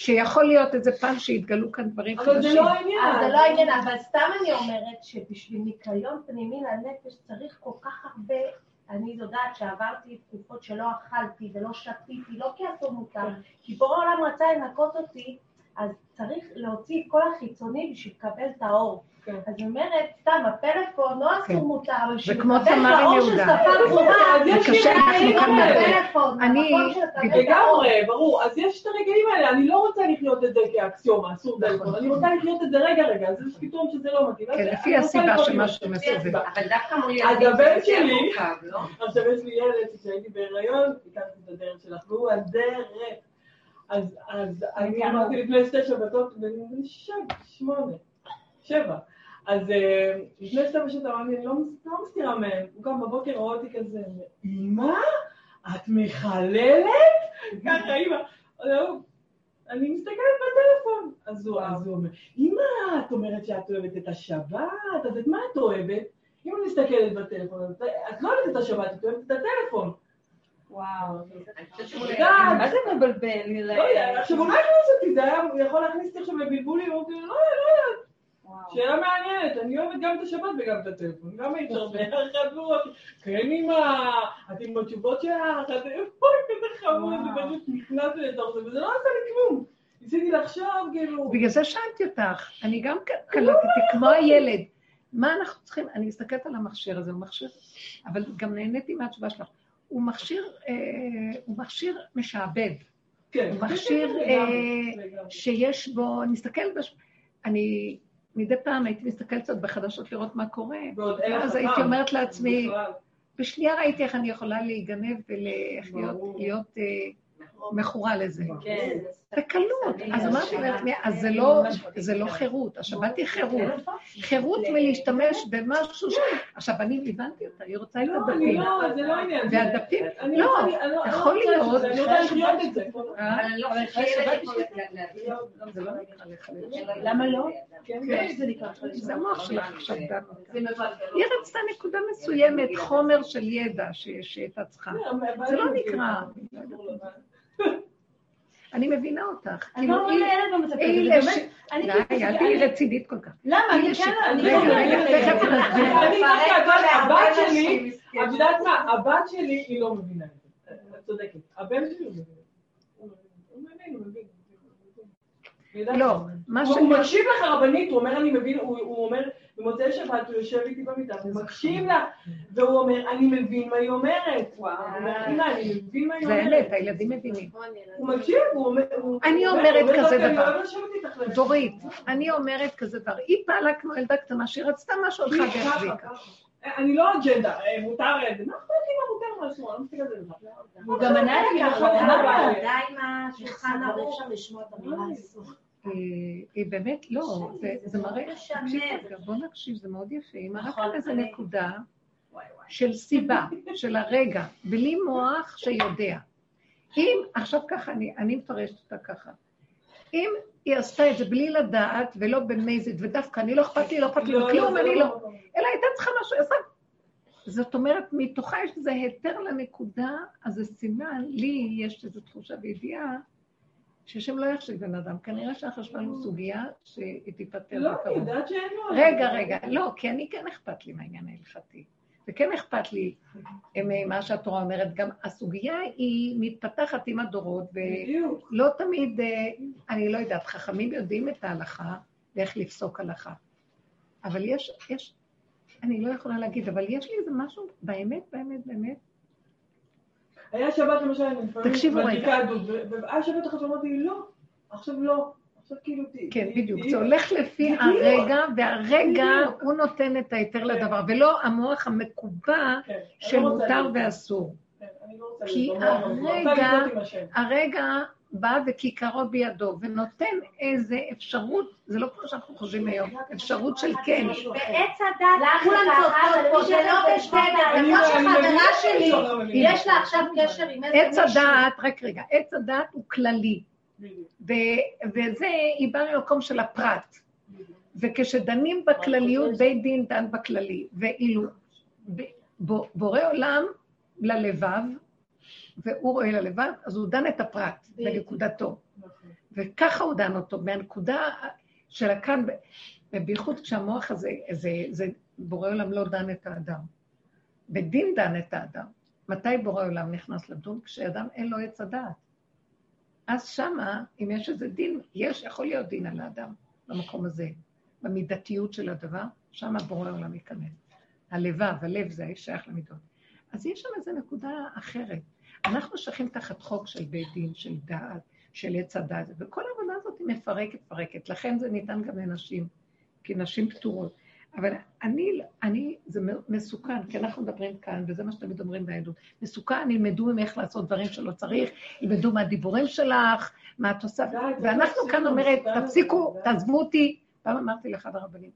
שיכול להיות איזה פעם שיתגלו כאן דברים אבל זה חדשים. לא העניין. זה לא העניין, אבל סתם אני אומרת שבשביל ניקיון פנימי לנפש צריך כל כך הרבה, אני יודעת שעברתי תקופות שלא אכלתי ולא שתיתי, לא כי אסור מותר, כי בורא העולם רצה לנקות אותי, אז צריך להוציא את כל החיצוני בשביל לקבל את האור. כן. אז אני אומרת, סתם, הפלאפון לא כן. אסור מותר, אבל בשביל כמו תמר עם האור של יהודה. שפה ברורה, אז יש זה קשה, לי אנחנו רגעים. הפלאפון, אני- האור. לגמרי, ברור. אז יש את הרגעים האלה, אני לא רוצה לחיות את זה כאקסיומה, אסור טלפון. אני רוצה לחיות את זה רגע רגע, אז יש פתאום שזה לא מתאים. כן, לפי הסיבה לחיות של עם מה זה. שאתם לפי עושים. הסיבה. אבל דווקא מול ילדים הבן זה שלי- לא? עכשיו יש לי ילד שכשהייתי בהיריון, הכרתי את הדרך שלך, והוא הדרך. אז, אז אני אמרתי לפני שתי שבתות, ואני בן שבע, שמונה, שבע. אז אה, לפני שתי שבתות אמרתי, אני לא מס- לא מסתירה מהם. הוא קם בבוקר, רואה אותי כזה, אמא, את מחללת? ככה, אמא. הוא, אני מסתכלת בטלפון. אז הוא, הוא אומר, אמא, את אומרת שאת אוהבת את השבת, אז את מה את אוהבת? אם אני מסתכלת בטלפון, את לא אוהבת את השבת, את אוהבת את הטלפון. וואו. אני חושבת. הילדים- מה זה מבלבל? לא יודע, עכשיו אולי הוא יכול להכניס אותי עכשיו לבלבולים, אמרתי לו, לא, לא יודעת, וואו. שאלה מעניינת, אני אוהבת גם את השבת וגם את הטלפון, גם אי אפשר ביחד, אמר, כן אמא, את עם התשובות שלך, את כזה חמוד, זה. פשוט נכנס לתוך זה, וזה לא עשה לי כלום. ניסיתי לחשוב, כאילו, בגלל זה שאלתי אותך, אני גם ק- קלטתי כמו הילד. מה אנחנו צריכים, אני מסתכלת על המכשיר הזה, הוא מכשיר, אבל גם נהניתי מהתשובה שלך. הוא מכשיר, אה, הוא מכשיר משעבד, כן, הוא מכשיר כן, אה, לגמרי, לגמרי. שיש בו, בש... אני מדי פעם הייתי מסתכלת קצת בחדשות לראות מה קורה, ואז הייתי. אומרת לעצמי. בשנייה ראיתי איך אני יכולה להיגנב ולהיות מכורה לזה. כן. בקלות. אז אמרתי לעצמי, אז זה לא, זה לא חירות, השבת היא חירות. חירות מלהשתמש במשהו ש... עכשיו, אני הבנתי אותה, היא רוצה את לא, אני הדפים. לא, זה לא עניין. והדפים, לא, לא- לא יכול להיות. שזה, אני רוצה לחיות את זה. אה? אבל אני לא יכול לה- להבין. זה לא. למה לא? כן, כן. זה נקרא זה המוח שלך עכשיו דנו. היא רצתה נקודה מסוימת, חומר של ידע שיש- שהייתה צריכה. זה לא נקרא. אני מבינה אותך. אני כאילו, לא אומרת היא- לילד במצב כזה, אני די, כאילו- אל תהיי רצינית כל כך. למה? אני כן, אני רגע, לא רגע, תכף. נסביר. אני דווקא, הבת- שלי, את יודעת מה, הבת שלי היא לא מבינה את זה. את צודקת. הבן שלי הוא מבין. הוא מבין, לא. מה ש... הוא מקשיב לך רבנית, הוא אומר אני מבין, הוא אומר, במוצאי שבת הוא יושב איתי במיטה ומקשיב לה, והוא אומר אני מבין מה היא אומרת. הוא אומר, אמא, אני מבין מה היא זה אומרת. אמת, הילדים מבינים. הוא מקשיב, הוא אומר... הוא- אני הוא אומרת אומר, כזה "דווקא אני דבר. אוהב לשבת איתך למשהו." דורית, אני אומרת כזה דבר, היא פעלה כמו ילדה קטנה שהיא רצתה משהו ככה, והחזיקה. ככה. אני לא אג'נדה, אה, מותר, אה, זה, מה אכפת לי מה מותר משהו, אני לא מסתכלת על זה. הוא גם ענה לי ככה, נכון, אמר נכון. לה, די עם השולחן ערוך. אפשר לשמוע את המילה הזו. היא היא באמת, לא, זה- מראה. תקשיב רגע, בוא נקשיב, זה מאוד יפה, היא מראה נכון, כאן אני- נקודה של סיבה, של הרגע, בלי מוח שיודע. אם, עכשיו ככה, אני, אני מפרשת אותה ככה, אם היא עשתה את זה בלי לדעת ולא במזד, ודווקא אני לא אכפת לי, לא אכפת לי לא, מכלום, זה אני לא לא. אלא הייתה צריכה משהו, עשה. זאת אומרת, מתוכה יש איזה היתר לנקודה, אז זה סימן, לי יש איזו תחושה וידיעה, שהשם לא יחשיב בן אדם. כנראה שהחשבון הוא סוגיה שהיא תיפתר לא, אני בקרוב. יודעת שאין לו... רגע, רגע, לא, כי אני כן אכפת לי מהעניין ההלכתי. וכן אכפת לי ממה שהתורה אומרת, גם הסוגיה היא מתפתחת עם הדורות. ולא תמיד, אה, אני לא יודעת, חכמים יודעים את ההלכה ואיך לפסוק הלכה. אבל יש, יש, אני לא יכולה להגיד, אבל יש לי איזה משהו, באמת, באמת, באמת, היה שבת למשל, אני לפעמים תקשיבו רגע. מדליקה עדות, ו- והיה שבת אחת שאמרתי, לא, עכשיו לא, כאילו. כן, בדיוק. זה הולך לפי. הרגע, והרגע. הוא נותן את ההיתר לדבר, ולא המוח המקובע כן, של לא מותר ואסור. כן, לא כי הרגע-. הרגע בא וכיכרו בידו, ונותן איזה אפשרות, זה לא כמו שאנחנו חושבים היום, אפשרות של כן. בעץ הדת, כולם צודקות פה, זה לא אני כמו שחברה שלי, לא. יש לה עכשיו קשר עם איזה עץ מישהו. הדעת, רק רגע, עץ הדעת הוא כללי, וזה, היא באה ממקום של הפרט. וכשדנים בכלליות, בית דין דן בכללי, ואילו בורא עולם ללבב, והוא רואה ללבב, אז הוא דן את הפרט בנקודתו. וככה הוא דן אותו, מהנקודה של הכאן, ובייחוד כשהמוח הזה, זה, זה, בורא עולם לא דן את האדם. בדין דן את האדם. מתי בורא עולם נכנס לדון? כשאדם אין לו עץ הדעת. אז שמה, אם יש איזה דין, יש, יכול להיות דין על האדם במקום הזה, במידתיות של הדבר, שמה בורא עולם ייכנס. הלבב, הלב זה שייך למידות. אז יש שם איזו נקודה אחרת. אנחנו שייכים תחת חוק של בית דין, של דעת, של עץ הדעת, וכל העבודה הזאת היא מפרקת, מפרקת. לכן זה ניתן גם לנשים, כי נשים פטורות. אבל אני, אני, זה מסוכן, כי אנחנו מדברים כאן, וזה מה שתמיד אומרים בעדות. מסוכן, ילמדו ממך לעשות דברים שלא צריך, ילמדו מהדיבורים שלך, מה את עושה. ואנחנו כאן אומרת, תפסיקו. תעזבו אותי. פעם אמרתי לאחד הרבנים,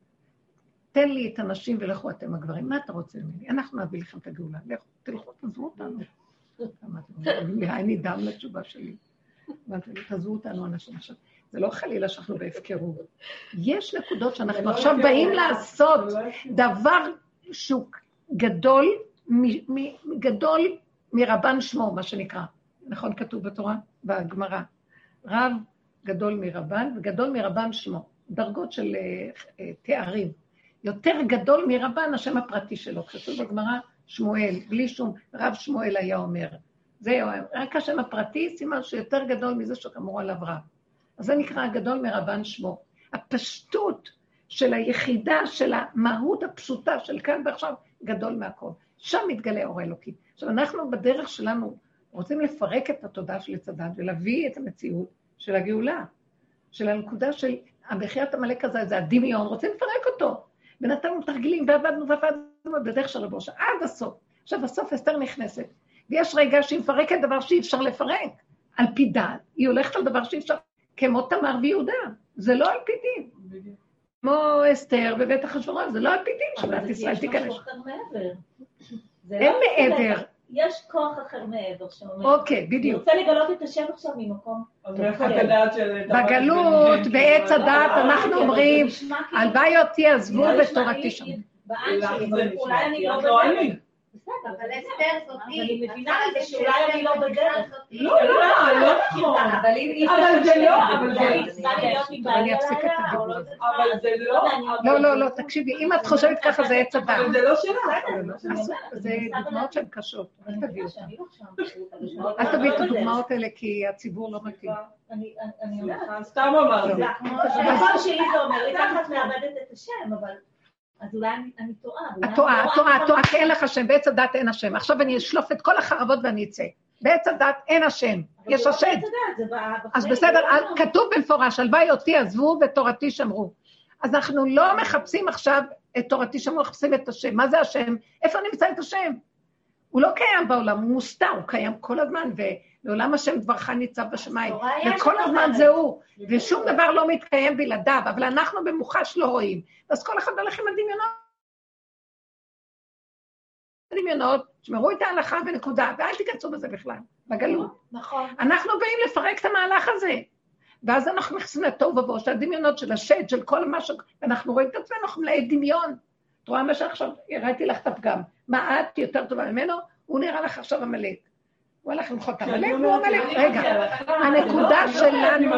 תן לי את הנשים ולכו אתם הגברים, מה אתה רוצה ממני? אנחנו נביא לכם את הגאולה. לכו, תלכו, תעזבו אותנו. לו, אני דם לתשובה שלי. לו, תעזבו אותנו אנשים עכשיו. זה לא חלילה שאנחנו בהפקרות. יש נקודות שאנחנו עכשיו באים לעשות דבר שהוא גדול, גדול מרבן שמו, מה שנקרא. נכון כתוב בתורה? בגמרא. רב גדול מרבן וגדול מרבן שמו. דרגות של אה, אה, תארים. יותר גדול מרבן השם הפרטי שלו. כתוב בגמרא שמואל, בלי שום, רב שמואל היה אומר. זהו, רק השם הפרטי, סימן שיותר גדול מזה שכאמור עליו רב. אז זה נקרא הגדול מרבן שמו. הפשטות של היחידה, של המהות הפשוטה של כאן ועכשיו, גדול מהכל. שם מתגלה אור אלוקי. עכשיו, אנחנו בדרך שלנו רוצים לפרק את התודעה של עץ ולהביא את המציאות של הגאולה, של הנקודה של המחיית עמלק הזה, זה הדמיון, רוצים לפרק אותו. ונתנו תרגילים, ועבדנו ועבדנו בדרך של רבושה, עד הסוף. עכשיו, בסוף אסתר נכנסת, ויש רגע שהיא מפרקת דבר שאי אפשר לפרק. על פי דת, היא הולכת על דבר שאי אפשר, כמו תמר ויהודה, זה לא על פי דין. כמו אסתר בבית אחשוורוש, זה לא על פי דין שמדינת ישראל תיכנס. זה אין לא- מעבר. יש כוח אחר מעבר שאומר. אוקיי, אני בדיוק. רוצה לגלות את השם עכשיו ממקום. אז מאיפה את יודעת של... בגלות, בעץ הדת, אנחנו אומרים, זה נשמע כאילו- הלוואי אותי עזבו ותורתי לי שם. אולי אני לא. אני. בסדר, אבל אסתר זאת היא. אני מבינה את זה שאולי אני לא בדרך. לא, לא, לא נכון. אבל זה לא, אבל אולי זה... אני להיות אני אפסיק את הדיבור לא הזה. אבל. זה לא... לא, לא, לא, תקשיבי, אם את חושבת ככה זה עץ הדת. אבל זה לא שלך. זה דוגמאות שהן קשות, אל תביאי אותן. לא. אל תביאי את הדוגמאות האלה, כי הציבור לא מתאים. אני אומרת. סתם אמרתי. זה נכון שהיא זה אומר לי, ככה את מאבדת את השם, אבל... אז אולי אני- טועה. את טועה, את טועה, את רואה טועה, כי אין לך שם, בעץ הדת אין השם. עכשיו אני אשלוף את כל החרבות ואני אצא. בעץ הדת אין השם, יש לא השם. אז בסדר, לא- כתוב במפורש, הלוואי אותי עזבו ותורתי שמרו. אז אנחנו לא מחפשים עכשיו את תורתי שמרו, מחפשים את השם. מה זה השם? איפה נמצא את השם? הוא לא קיים בעולם, הוא מוסתר, הוא קיים כל הזמן, ולעולם השם דברך ניצב בשמיים. וכל הזמן. זה הוא, ושום דבר לא מתקיים בלעדיו, אבל אנחנו במוחש לא רואים. אז כל אחד הולך עם הדמיונות. דמיונות, שמרו את ההלכה ונקודה, ואל תיכנסו בזה בכלל, בגלות. נכון. אנחנו באים לפרק את המהלך הזה. ואז אנחנו נכנסים לתוהו ובוהו של הדמיונות, של השד, של כל מה ש... ואנחנו רואים את עצמנו, אנחנו מלאי דמיון. את רואה מה שעכשיו, הראיתי לך את הפגם. מה את יותר טובה ממנו? הוא נראה לך עכשיו עמלק. הוא הלך למחות את עמלק, והוא עמלק. רגע, הנקודה שלנו...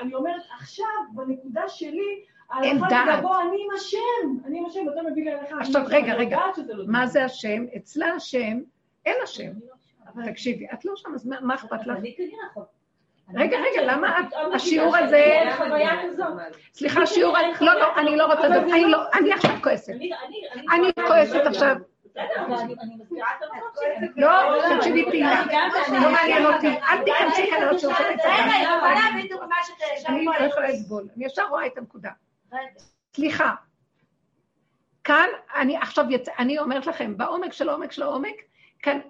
אני אומרת, עכשיו, בנקודה שלי, אין דעת. אני עם השם, אני עם השם, ואתה מביא לי הלכה. עכשיו, רגע, רגע. לא מה זה השם? אצלה השם, אין השם. תקשיבי, את לא שם, אז מה- אכפת לך? אני כנראה יכול. רגע, רגע, למה את- השיעור הזה-. סליחה, שיעור... לא, לא, אני לא רוצה אני לא, אני עכשיו כועסת. אני- אני- אני כועסת עכשיו. לא, תקשיבי אני- לא מעניין אותי, אל תיכנסי כאן לעוד שיעור של אני לא. יכולה לסבול, אני ישר רואה את הנקודה. סליחה, כאן אני עכשיו יצא, אני אומרת לכם, בעומק של העומק של העומק, כאן,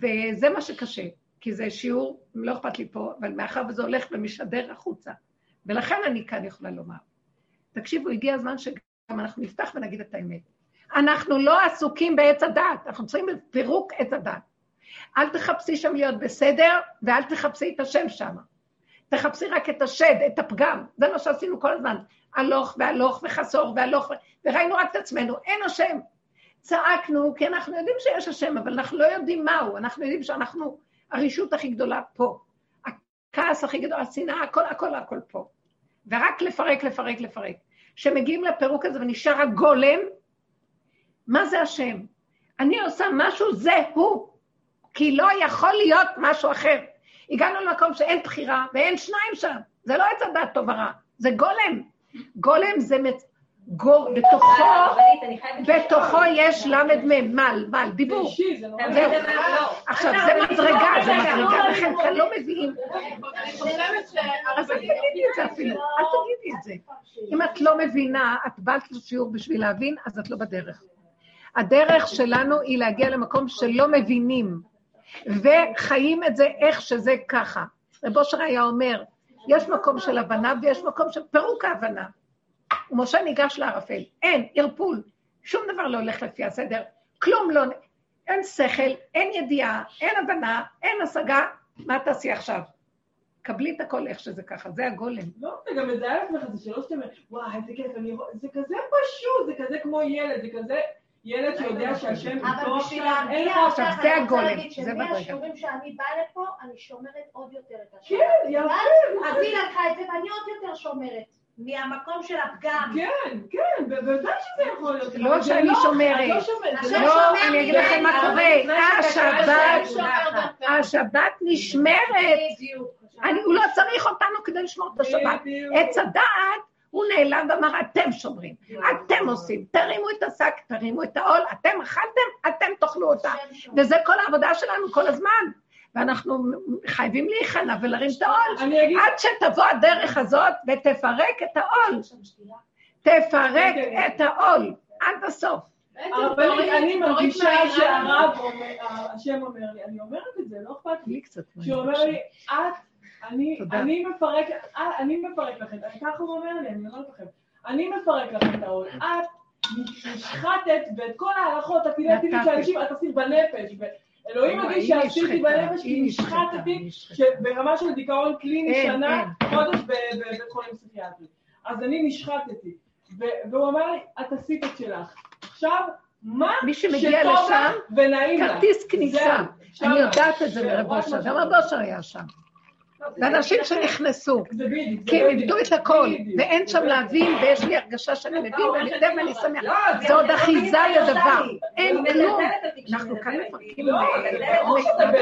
וזה מה שקשה, כי זה שיעור, לא אכפת לי פה, אבל מאחר וזה הולך ומשדר החוצה. ולכן אני כאן יכולה לומר. תקשיבו, הגיע הזמן שגם אנחנו נפתח ונגיד את האמת. אנחנו לא עסוקים בעץ הדעת, אנחנו צריכים פירוק עץ הדעת. אל תחפשי שם להיות בסדר, ואל תחפשי את השם שם. תחפשי רק את השד, את הפגם. זה מה שעשינו כל הזמן. הלוך והלוך וחסור והלוך, וראינו רק את עצמנו, אין השם. צעקנו, כי אנחנו יודעים שיש השם, אבל אנחנו לא יודעים מהו, אנחנו יודעים שאנחנו הרשות הכי גדולה פה. הכעס הכי גדול, השנאה, הכל, הכל, הכל פה. ורק לפרק, לפרק, לפרק. כשמגיעים לפירוק הזה ונשאר הגולם, מה זה השם? אני עושה משהו, זה הוא. כי לא יכול להיות משהו אחר. הגענו למקום שאין בחירה ואין שניים שם. זה לא עץ הדת טוב ורע, זה גולם. גולם זה. גו, בתוכו, בתוכו יש למד מ', מל, מל, דיבור. זהו. עכשיו, זה מדרגה, זה מדרגה, לכן כאן לא מביאים. אז אל תגידי את זה אפילו, אל תגידי את זה. אם את לא מבינה, את באת לשיעור בשביל להבין, אז את לא בדרך. הדרך שלנו היא להגיע למקום שלא מבינים, וחיים את זה איך שזה ככה. רב אושר היה אומר, יש מקום של הבנה ויש מקום של פירוק ההבנה. ומשה ניגש לערפל, אין, ערפול, שום דבר לא הולך לפי הסדר, כלום לא, אין שכל, אין ידיעה, אין הבנה, אין השגה, מה תעשי עכשיו? קבלי את הכל איך שזה ככה, זה הגולם. לא, אתה גם מזהה לעצמך, זה שלא שאתה אומר, וואי, איזה כיף, אני רואה, זה כזה פשוט, זה כזה כמו ילד, זה כזה... ילד שיודע שהשם אבל איתו עכשיו, אין לך עכשיו, זה אני רוצה הגולם, להגיד זה מדרגה. שמהשיעורים שאני באה לפה, אני שומרת עוד יותר את השם. כן, יפה. אז היא לקחה את זה ואני עוד יותר שומרת. מהמקום של הפגם. כן, כן, בוודאי שזה יכול להיות. לא שאני לא- שומרת. לא לא- לא, אני אגיד לכם מה קורה. השבת, השבת נשמרת. הוא לא צריך אותנו כדי לשמור את השבת. עץ הדעת, הוא נעלם ואמר, אתם שומרים, אתם עושים, תרימו את השק, תרימו את העול, אתם אכלתם, אתם תאכלו אותה. וזה כל העבודה שלנו כל הזמן. ואנחנו חייבים להיכנע ולהרים את העול. עד שתבוא הדרך הזאת ותפרק את העול. תפרק את העול עד הסוף. הרבנית, אני מרגישה שהרב אומר, השם אומר לי, אני אומרת את זה, לא אכפת לי. שהוא אומר לי, את, אני, מפרק, אה, אני מפרק לכם, ככה הוא אומר לי, אני אומרת לכם, אני מפרק לכם את העול, את נשחטת ואת כל ההלכות הפילטים נתתי. שאנשים, את עשית בנפש, יודעים היא שעשיתי בנפש, כי נשחטתי. שברמה של דיכאון קליני אין, שנה, אין. חודש בבית חולים פסיכיאטרי. אז אני נשחטתי, והוא אמר לי, את עשית את שלך. עכשיו, מה שטוב לך ונעים לך. כרטיס כניסה. אני יודעת את זה מרב אושר, גם רב אושר היה שם. ואנשים שנכנסו, זה כי הם. איבדו את הכל. ואין שם להבין, ויש לי הרגשה שאני מבין, ואני יודע ואני שמח. לא, זה עוד לא אחיזה לדבר. אין כלום. אנחנו כאן מפרקים לא, לא אחר. אבל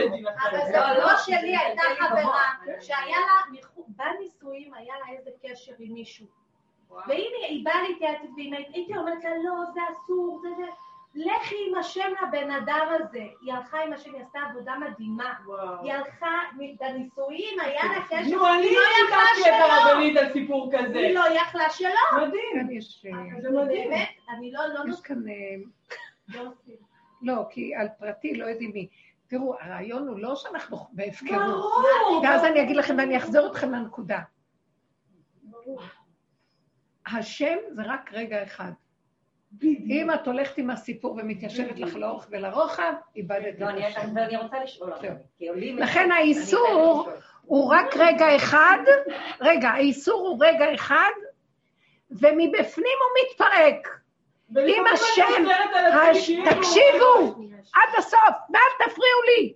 לא, זה לא, לא שלי הייתה חברה. שהיה לה, בנישואים היה לה איזה קשר עם מישהו. והנה, היא באה להתייעץ ואם הייתי אומרת לה, לא, זה אסור, זה זה... לכי עם השם לבן אדם הזה. היא הלכה עם השם, היא עשתה עבודה מדהימה. וואו. היא הלכה, בנישואים היה לה קשר, נו, אני היא לא יכלה שיתפתי את שלא. הרבנית על סיפור כזה. היא לא יכלה שלא. מדהים. אה, זה מדהים. באמת, אני לא, לא יש כאן, אה, לא. לא, כי על פרטי לא יודעים מי. תראו, הרעיון הוא לא שאנחנו בהפקרות. ברור. ואז אני אגיד לכם, ואני אחזור אתכם לנקודה. השם זה רק רגע אחד. אם את הולכת עם הסיפור ומתיישבת לך לאורך ולרוחב, איבדת את לא, אני השם. ואני רוצה לשאול. לכן אני האיסור. הוא רק רגע אחד, רגע, האיסור הוא רגע אחד, ומבפנים הוא מתפרק. אם השם, הש... תקשיבו, עד הסוף, ואל תפריעו לי.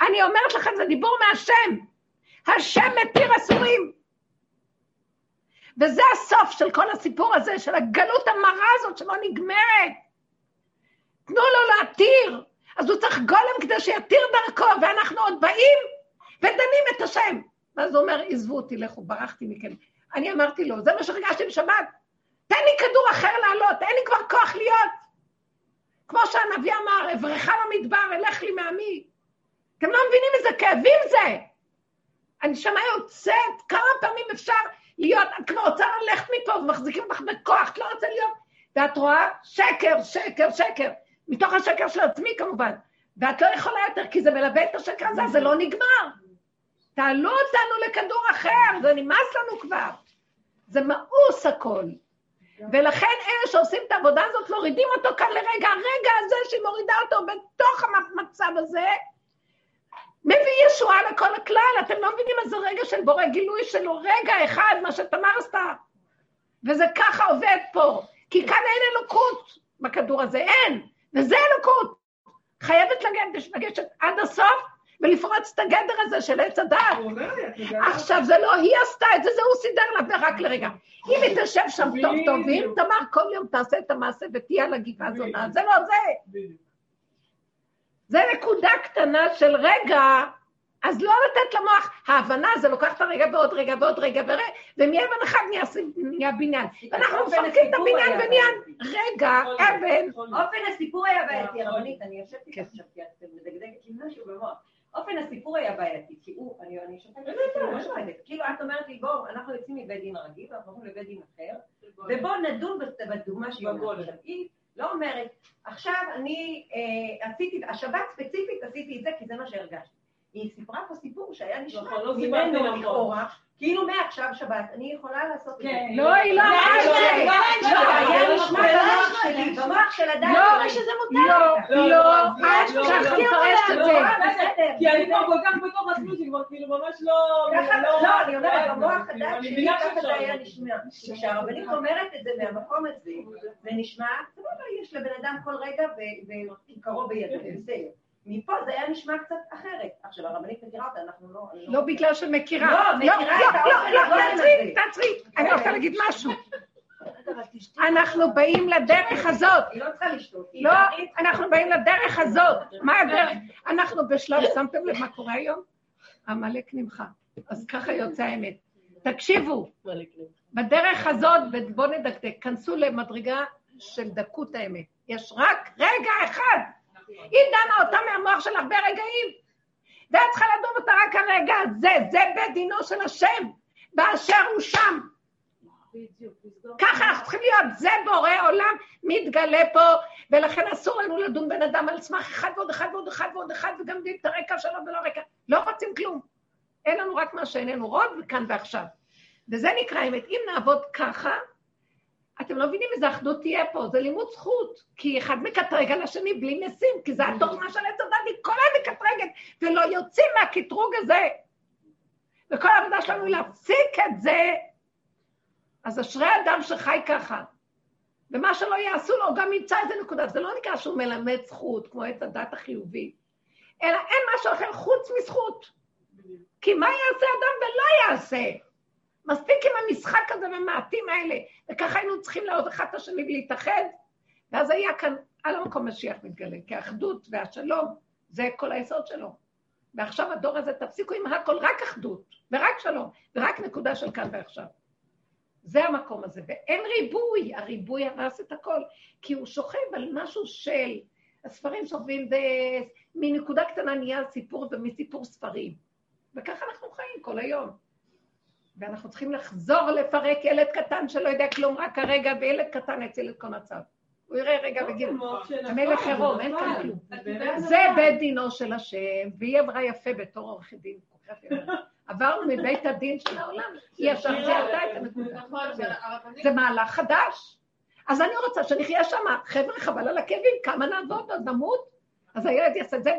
אני אומרת לכם, זה דיבור מהשם. השם מתיר אסורים. וזה הסוף של כל הסיפור הזה, של הגלות המרה הזאת שלא נגמרת. תנו לו להתיר. אז הוא צריך גולם כדי שיתיר דרכו, ואנחנו עוד באים ודנים את השם. ואז הוא אומר, עזבו אותי, לכו, ברחתי מכם. אני אמרתי לו, זה מה שהרגשתי בשבת. תן לי כדור אחר לעלות, אין לי כבר כוח להיות. כמו שהנביא אמר, אברכה למדבר, אלך לי מעמי. אתם לא מבינים איזה כאבים זה. הנשמה יוצאת, כמה פעמים אפשר להיות, את כבר רוצה ללכת מפה ומחזיקים אותך בכוח, את לא רוצה להיות, ואת רואה שקר, שקר, שקר, מתוך השקר של עצמי כמובן, ואת לא יכולה יותר, כי זה מלווה את השקר הזה, זה לא נגמר. תעלו אותנו לכדור אחר, זה נמאס לנו כבר. זה מאוס הכל. ולכן אלה שעושים את העבודה הזאת, מורידים אותו כאן לרגע. הרגע הזה שהיא מורידה אותו בתוך המצב הזה, מביא ישועה לכל הכלל. אתם לא מבינים איזה רגע של בורא גילוי שלו, רגע אחד, מה שתמר עשתה. וזה ככה עובד פה. כי כאן אין אלוקות בכדור הזה, אין. וזה אלוקות. חייבת לגשת, לגשת עד הסוף ולפרוץ את הגדר הזה של עץ יודעת. עכשיו, זה לא היא עשתה את זה, זה הוא סידר לה, ורק לרגע. אם היא תשב שם טוב טוב, ואם. תמר כל יום תעשה את המעשה ותהיה על הגבעה זונה, זה לא זה. זה נקודה קטנה של רגע, אז לא לתת למוח, ההבנה זה לוקח את הרגע ועוד רגע ועוד רגע, ור- ומאבן אחד נהיה, בניין. ואנחנו מפרקים את הבניין בעייתי. רגע, אבן. אופן הסיפור היה בעייתי, נכון. הרבנית, אני יושבת איתך עכשיו, כי את מדגדגת לי משהו במוח. אופן הסיפור היה בעייתי, כי הוא, אני שופטת, כאילו, לא שופטת, כאילו את אומרת לי, בואו, אנחנו יוצאים מבית דין רגיל, ואנחנו הולכים לבית דין אחר, ובואו נדון בדוגמה שהיא אומרת. לא אומרת, עכשיו אני אה, עשיתי, השבת ספציפית עשיתי את זה, כי זה מה שהרגשתי. היא סיפרה פה סיפור שהיה נשמע נכון, לא ממנו נכון. לכאורה, כאילו מעכשיו שבת, אני יכולה לעשות את זה. כן. לא, היא לא אמרה את זה. לא, היה לא, נשמע לא, במוח לא, שלי, במוח של אדם, לא, נראה שזה מותר. לא, לא, לא, לא, את לא, ככה לא, מפרשת את לא, זה. לא, בסדר. כי אני כבר כל כך בתוך עצמי, שכבר כאילו ממש לא... לא, לא, אני אומרת, לא, במוח כאילו, הדעת אני שלי ככה זה היה נשמע. כשהרבנית אומרת את זה מהמקום הזה, זה נשמע, סבבה, יש לבן אדם כל רגע ו- וכיכרו בידו, בסדר. מפה זה היה נשמע קצת אחרת. עכשיו, הרבנית מכירה אותה, אנחנו לא... אני לא בגלל שמכירה. לא, מכירה את לא, האופן לא, הגולם תעצרי. תעצרי. אני רוצה להגיד משהו. אנחנו באים לדרך הזאת. היא לא צריכה לשתות. לא. אנחנו באים לדרך הזאת. מה הדרך? אנחנו בשלב, שמתם לב מה קורה היום? עמלק נמחה. אז ככה יוצא האמת. תקשיבו, בדרך הזאת, בואו נדקדק, כנסו למדרגה של דקות האמת. יש רק רגע אחד. היא דנה אותה מהמוח של הרבה רגעים, ואת צריכה לדון אותה רק הרגע הזה, זה בית דינו של השם, באשר הוא שם. ככה אנחנו צריכים להיות, זה בורא עולם מתגלה פה, ולכן אסור לנו לדון בן אדם על סמך אחד ועוד אחד ועוד אחד ועוד אחד, וגם יודעים את הרקע שלו ולא רקע. לא רוצים כלום. אין לנו רק מה שאיננו רוד, וכאן ועכשיו. וזה נקרא אמת. אם נעבוד ככה, אתם לא מבינים איזה אחדות תהיה פה, זה לימוד זכות. כי אחד מקטרג על השני בלי משים, כי זה התוכנה של עץ הדת, היא כל היום מקטרגת, ולא יוצאים מהקטרוג הזה. וכל העבודה שלנו היא להפסיק את זה. אז אשרי אדם שחי ככה. ומה שלא יעשו לו, הוא גם ימצא איזה נקודה. זה לא נקרא שהוא מלמד זכות, כמו עץ הדת החיובי, אלא אין משהו אחר חוץ מזכות. כי מה יעשה אדם ולא יעשה? מספיק עם המשחק הזה והמעטים האלה. וככה היינו צריכים לאהוב אחד את השני ולהתאחד, ואז היה כאן על המקום משיח מתגלה, כי האחדות והשלום זה כל היסוד שלו. ועכשיו הדור הזה, תפסיקו עם הכל, רק אחדות, ורק שלום, ורק נקודה של כאן ועכשיו. זה המקום הזה, ואין ריבוי, הריבוי הרס את הכל, כי הוא שוכב על משהו של, הספרים שוכבים, ומנקודה קטנה נהיה סיפור, ומסיפור ספרים. וככה אנחנו חיים כל היום. ואנחנו צריכים לחזור לפרק ילד קטן שלא יודע כלום רק הרגע, וילד קטן יציל את כל מצב. הוא יראה רגע ויגיד, המלך עירום, אין כאן כלום. זה בית דינו של השם, והיא אמרה יפה בתור עורכת דין. עברנו מבית הדין של העולם, היא ישר זיהתה את הנקודה. נכון. זה מהלך חדש. אז אני רוצה שנחיה שם, חבר'ה, חבל על הכאבים, כמה נעבוד, עוד נמות? אז הילד יעשה את זה.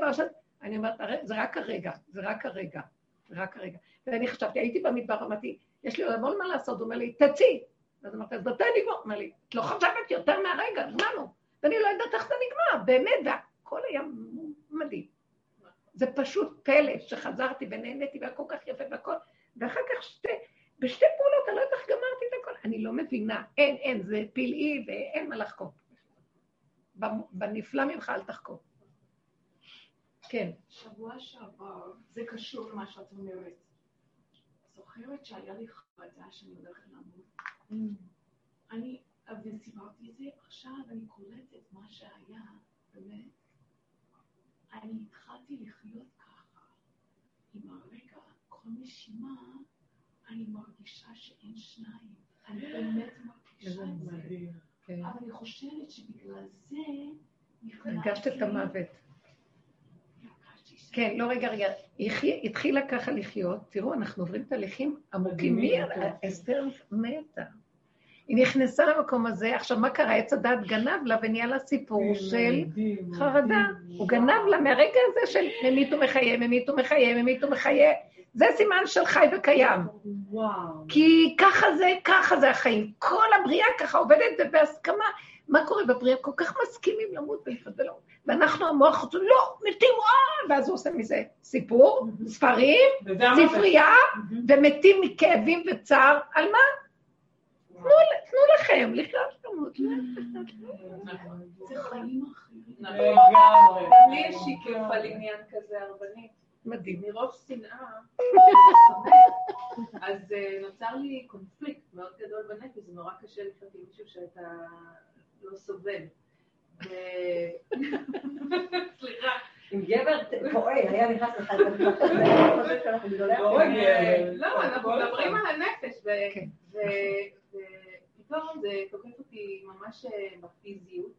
אני אומרת, "הרי זה רק הרגע, זה רק הרגע, זה רק הרגע. ואני חשבתי, הייתי במדבר, אמרתי, יש לי עוד המון מה לעשות, הוא אומר לי, תצאי. אז אמרתי, אז מתי נגמור? הוא אומר לי, את לא חושבת יותר מהרגע, הזמנו. ואני לא יודעת איך זה נגמר, באמת, והכל היה מדהים. זה פשוט פלא שחזרתי ונהניתי והיה כל כך יפה והכל, ואחר כך שתי, בשתי פעולות, אני לא יודעת איך גמרתי את הכל, אני לא מבינה, אין, אין, זה פלאי ואין מה לחקור. בנפלא ממך אל תחקור. כן. שבוע שעבר, זה קשור למה שאת אומרת. זוכרת שהיה לי חרדה שאני הולכת למות? אני, וסיפרתי את זה עכשיו, אני קולטת מה שהיה, באמת. אני התחלתי לחיות ככה, עם הרגע, כל נשימה, אני מרגישה שאין שניים. אני באמת מרגישה את זה. אבל אני חושבת שבגלל זה... הרגשת את המוות. כן, לא, רגע, רגע. התחילה ככה לחיות, תראו, אנחנו עוברים תהליכים עמוקים. מי. אסתר מתה. היא נכנסה למקום הזה, עכשיו מה קרה? עץ הדת גנב לה ונהיה לה סיפור של חרדה. הוא גנב לה מהרגע הזה של ממית ומחיה, ממית ומחיה, ממית ומחיה. זה סימן של חי וקיים. וואו. כי ככה זה, ככה זה החיים. כל הבריאה ככה עובדת ובהסכמה. מה קורה בבריאה? כל כך מסכימים למות ולחיות ולא. ואנחנו המוח לא, מתים, אה, ואז הוא עושה מזה סיפור, ספרים. ספרייה, ומתים מכאבים וצער. על מה? תנו, תנו לכם לחיות למות. זה חיים אחרים. לגמרי. לי יש שיקוף על עניין כזה הרבנית. מדהים. מרוב שנאה, אז אה, נוצר לי קונפליקט מאוד גדול בנפש, זה נורא קשה לחיות עם מישהו שאתה לא סובל. סליחה. אם גבר טועה, היה נכנס לך לא החיים. רגע. לא, אנחנו מדברים. על הנפש, ו- כן. ו- ופתאום זה תוקף אותי ממש אה, בפיזיות.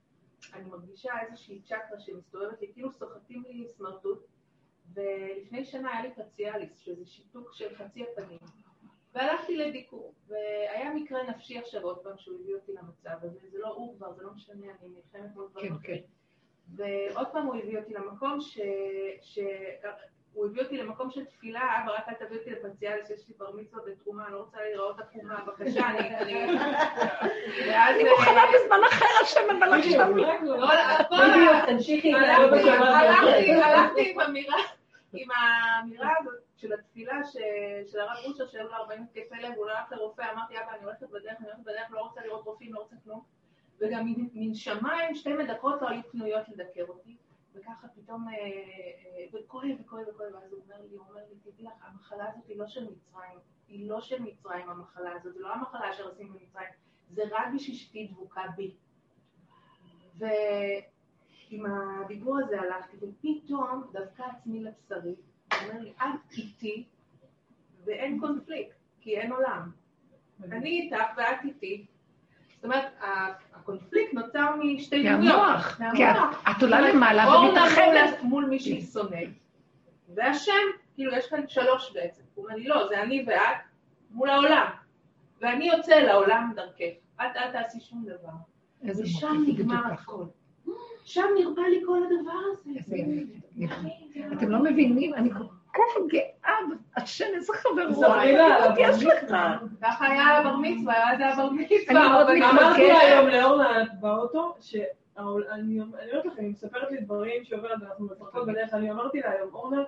אני מרגישה איזושהי צ'קרה שמסתובבת לי, כאילו סוחטים לי סמרטוט, ולפני שנה היה לי פציאליס, שזה שיתוק של חצי הפנים. והלכתי לדיקור, והיה מקרה נפשי עכשיו עוד פעם שהוא הביא אותי למצב הזה, זה לא הוא כבר, זה לא משנה, אני נלחמת מול דברים כן, אחרים. ועוד פעם הוא הביא אותי למקום ש... ש... הוא הביא אותי למקום של תפילה, אבא רק אל תביא אותי לפציאליס, יש לי בר מצווה בתרומה, אני לא רוצה להיראות עקומה, בבקשה, אני... אני- מוכנה בזמן אחר, השם, לא. כל- הכל- בדיוק, תמשיכי. הלכתי- עם האמירה הזאת של התפילה ש- של הרב אושר, שהיו לו 40 התקפי לב, הוא לא הלך לרופא, אמרתי, אבא, אני הולכת בדרך, אני הולכת בדרך, לא רוצה לראות רופאים, לא רוצה כלום. וגם מן- שמיים שתי מדקות לא היו פנויות לדקר אותי. וככה פתאום, אה, אה, וכואב וכואב וכואב, ואז הוא אומר לי, הוא אומר לי, תדעי לך, המחלה הזאת היא לא של מצרים, היא לא של מצרים המחלה הזאת, זה לא המחלה אשר עושים במצרים, זה רק בשביל שתהיי דבוקה בי. ועם הדיבור הזה הלכתי, ופתאום דווקא עצמי לבשרי, אומר לי, את איתי, ואין קונפליקט, כי אין עולם. אני איתך ואת איתי. זאת אומרת, הקונפליקט נוצר משתי דמויות. מהמוח. כי את- עולה למעלה ומתרחבת. מול- מי שהיא שונאת. והשם, כאילו, יש כאן שלוש בעצם. הוא אומר לי, לא, זה אני ואת מול העולם. ואני יוצא לעולם דרכך. את אל תעשי שום דבר. ושם נגמר. הכל. שם נרפא לי כל הדבר הזה. איזה. אתם לא מבינים, אני כל כך גאה, השם, איזה חברות. ספרי לה על יש הבר לך. ככה היה על הבר מצווה, אז היה בר אני מצווה. אמרתי לה היום לאורנה באוטו, שהעול- אני אני אומרת לכם, היא מספרת לי דברים שעוברת ואנחנו מפרקות בדרך, אני אמרתי לה היום, אורנה,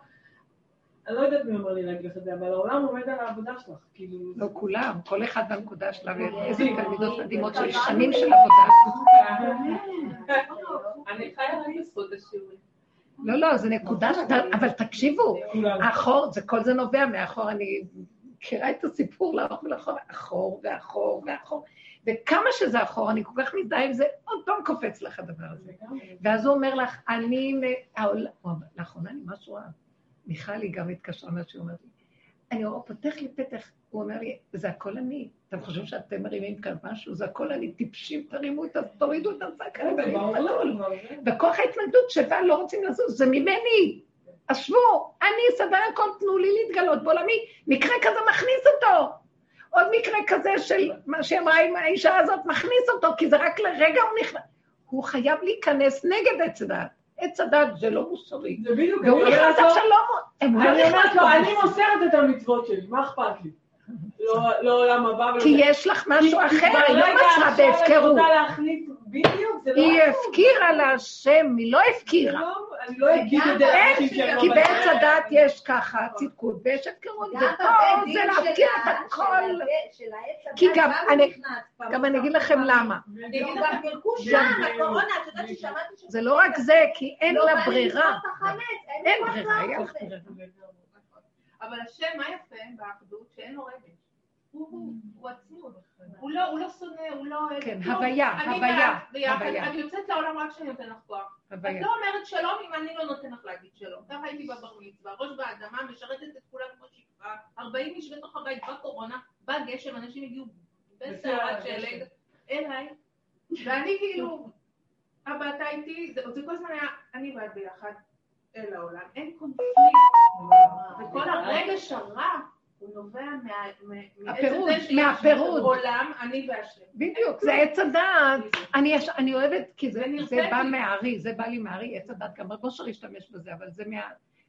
אני לא יודעת מי אומר לי להגיד לך את זה, אבל העולם עומד על העבודה שלך, כאילו... לא כולם, כל אחד בנקודה שלה, ואיזה בדיוק. תלמידות מדהימות של שנים של עבודה. אני חיה רק בזכות השיעורים. לא, לא, זה נקודה, אבל תקשיבו, זה כל זה נובע מאחור, אני מכירה את הסיפור לאחור ולאחור, אחור ואחור ואחור, וכמה שזה אחור, אני כל כך מזדהה עם זה, עוד פעם קופץ לך הדבר הזה. ואז הוא אומר לך, אני, אמר, לאחרונה אני משהו רע. מיכל היא גם התקשרה מה שהיא אומרת לי. אני אומר, פותח לי פתח, הוא אומר לי, זה הכל אני. אתם חושבים שאתם מרימים כאן משהו? זה הכל אני, טיפשים, תרימו את ה... תורידו את זה. וכוח ההתנגדות שבה לא רוצים לזוז, זה ממני. אז שבו, אני אסדר הכל, תנו לי להתגלות בעולמי. מקרה כזה מכניס אותו. עוד מקרה כזה של מה שאמרה עם האישה הזאת, מכניס אותו, כי זה רק לרגע הוא נכנס. הוא חייב להיכנס נגד עץ הדת. עץ הדת זה לא מוסרי. זה בדיוק, והוא נכנס עכשיו לא... אני אומרת לו. אני מוסרת את המצוות שלי, מה אכפת לי? לא לא עולם הבא ולא... כי יש לך משהו אחר, היא לא את בהפקרות. לא... היא הפקירה להשם, היא לא הפקירה. לא, אני לא אגיד את זה אין, לאנשים שהם לא כי בעץ. הדת יש ככה צדקות ויש הפקרות, ופה זה להפקיר את הכל. כי גם אני- אגיד לכם. למה. זה לא רק זה, כי אין לא לה ברירה. אין ברירה, לך זה. ברירה. אבל השם, מה יפה באחדות? שאין לו רגש. הוא עצמות. הוא לא, הוא לא שונא, הוא לא... כן. הוויה, הוויה. אני יוצאת לעולם רק כשאני נותן לך כוח. את. לא אומרת שלום אם אני לא נותן לך להגיד שלום. ככה הייתי בבר מצווה, ראש באדמה, משרתת את כולם כמו שפחה, 40 איש בתוך הבית, בקורונה, בא גשם, אנשים הגיעו בסערת שלג אליי, ואני כאילו, אבא אתה איתי, זה כל הזמן היה אני ואת ביחד. אל העולם, אין קונפליקט. וכל הרגש הרע הוא נובע מה- מ- מעצם הפירוד, זה שיש מהפירוד. עולם, אני והשם. בדיוק, זה עץ הדעת. אני, אוהבת, כי זה. בא מהארי, זה בא לי מהארי, עץ הדת, גם רב אושר השתמש בזה, אבל זה מה...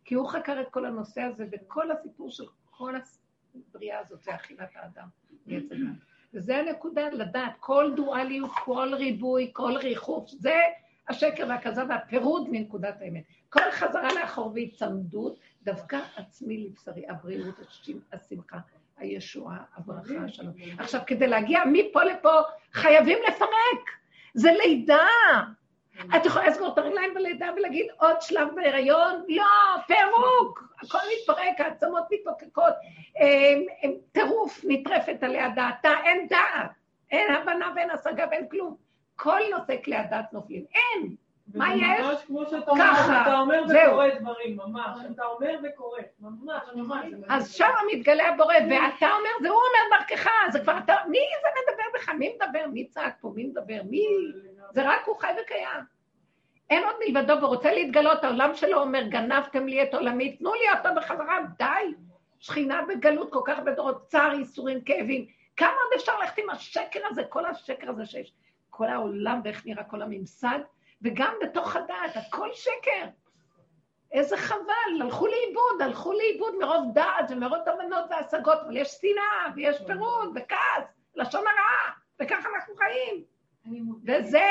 כי הוא חקר את כל הנושא הזה, וכל הסיפור של כל הבריאה הזאת, זה אכילת האדם, מעץ. וזה הנקודה, לדעת, כל דואליות, כל ריבוי, כל ריחוף, זה השקר והכזב והפירוד מנקודת האמת. כל חזרה לאחור והיצמדות, דווקא עצמי לבשרי, הבריאות, השמחה, הישועה, הברכה, השלום. עכשיו, כדי להגיע מפה לפה, חייבים לפרק. זה לידה. את יכולה לסגור את הרגליים בלידה ולהגיד עוד שלב בהיריון? לא, פירוק. הכל מתפרק, העצמות מתפוקקות, אמ, אמ, טירוף נטרפת עליה דעתה, אין דעת. אין הבנה ואין השגה ואין כלום. כל נושא כלי הדת נופלים. אין. מה יש? ממש כמו שאתה אומר, ככה, אתה אומר זהו. וקורא דברים, ממש. אתה אומר וקורא, ממש, ממש. אז שם מתגלה הבורא, ואתה אומר, זה הוא אומר דרכך, זה כבר אתה, מי זה מדבר בך? מי מדבר? מי צעק פה? מי מדבר? מי? זה רק הוא חי וקיים. אין עוד מלבדו, ורוצה להתגלות, העולם שלו אומר, גנבתם לי את עולמי, תנו לי אותו בחזרה, די. שכינה בגלות כל כך הרבה דורות, צער, ייסורים, כאבים. כמה עוד אפשר ללכת עם השקר הזה, כל השקר הזה שיש, כל העולם ואיך נראה כל הממסד, וגם בתוך הדעת, הכל שקר. איזה חבל, הלכו לאיבוד, הלכו לאיבוד מרוב דעת ומרוב תובנות והשגות, אבל יש שנאה ויש פירוד וכעס, לשון הרע, וככה אנחנו חיים. וזה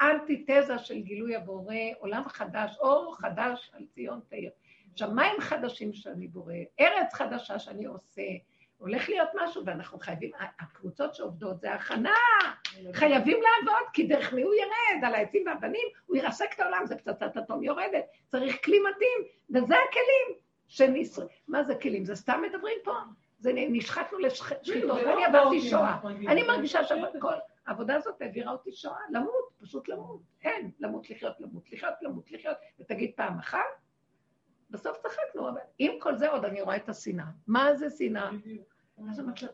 אנטיתזה של גילוי הבורא, עולם חדש, אור חדש על ציון תאיר. שמיים חדשים שאני בורא, ארץ חדשה שאני עושה, הולך להיות משהו, ואנחנו חייבים, הקבוצות שעובדות זה הכנה, חייבים לעבוד, כי דרך מי הוא ירד? על העצים והבנים, הוא ירסק את העולם, זה פצצת אטום יורדת, צריך כלי מתאים, וזה הכלים שניסו. מה זה כלים? זה סתם מדברים פה? זה נשחטנו לשחיתות, זה לא אני עברתי שואה. אני מרגישה שכל העבודה הזאת העבירה אותי שואה, למות, פשוט למות. אין, למות, לחיות, למות, לחיות, למות, לחיות. ותגיד פעם אחת, בסוף צחקנו, אבל עם כל זה עוד אני רואה את השנאה. מה זה שנאה? אז אמרתי לה,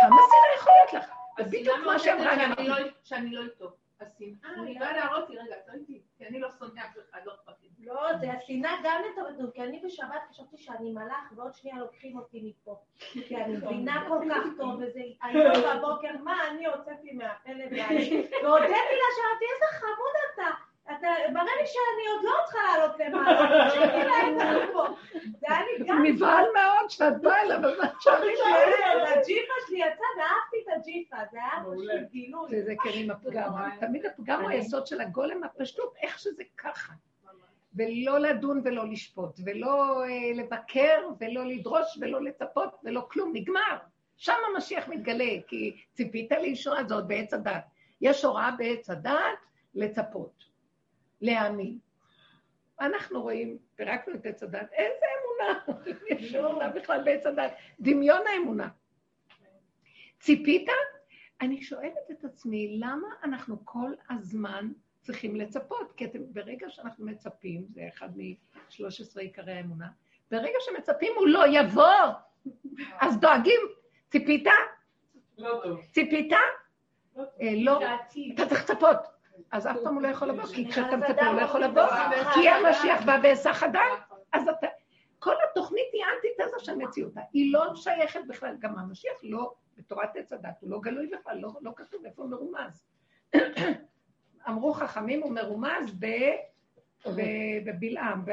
כמה שנאה יכול להיות לך? זה בדיוק מה שאמרה לי. שאני לא- שאני לא איתו. השנאה, היא באה להראות לי, רגע, את לא איתי, כי אני לא שונא אף אחד, לא אכפת לי. לא, זה השנאה גם לטובתנו, כי אני בשבת חשבתי שאני מלאך, ועוד שנייה לוקחים אותי מפה. כי אני מבינה כל כך טוב, וזה היום בבוקר, מה אני הוצאתי מהפה לבעלי, והודיתי לה, שאלתי, איזה חמוד אתה. אתה, מראה לי שאני עוד לא צריכה לעלות למעלה, לא לי. נבהל מאוד שאת באה אליו, אבל שאלתי כן, הג'יפה שלי יצא ואהבתי את הג'יפה, זה היה. פשוט גילוי. זה כן עם הפגם. תמיד הפגם הוא היסוד של הגולם, הפשטות, איך שזה ככה. ולא לדון ולא לשפוט, ולא אה, לבקר, ולא לדרוש, ולא לצפות, ולא כלום, נגמר. שם המשיח מתגלה, כי ציפית לישועה זאת בעץ הדת. יש הוראה בעץ הדת לצפות, להאמין. אנחנו רואים, פירקנו את עץ הדת, איזה אמונה? יש אמונה בכלל בעץ הדת, דמיון האמונה. ציפית? אני שואלת את עצמי, למה אנחנו כל הזמן צריכים לצפות? כי אתם, ברגע שאנחנו מצפים, זה אחד מ-13 עיקרי האמונה, ברגע שמצפים הוא לא יבוא, אז דואגים. ציפית? לא טוב. ציפית? אה, לא. אתה צריך לצפות. אז אף פעם הוא לא יכול לבוא, כי כשאתה מצפה הוא לא יכול לבוא, כי המשיח בא בהיסח הדעת, אז אתה... כל התוכנית היא אנטיתזה של מציאותה. היא לא שייכת בכלל, גם המשיח לא, בתורת עץ הדת, הוא לא גלוי בכלל, לא, לא כתוב איפה הוא מרומז. אמרו חכמים, הוא מרומז ב... בבלעם,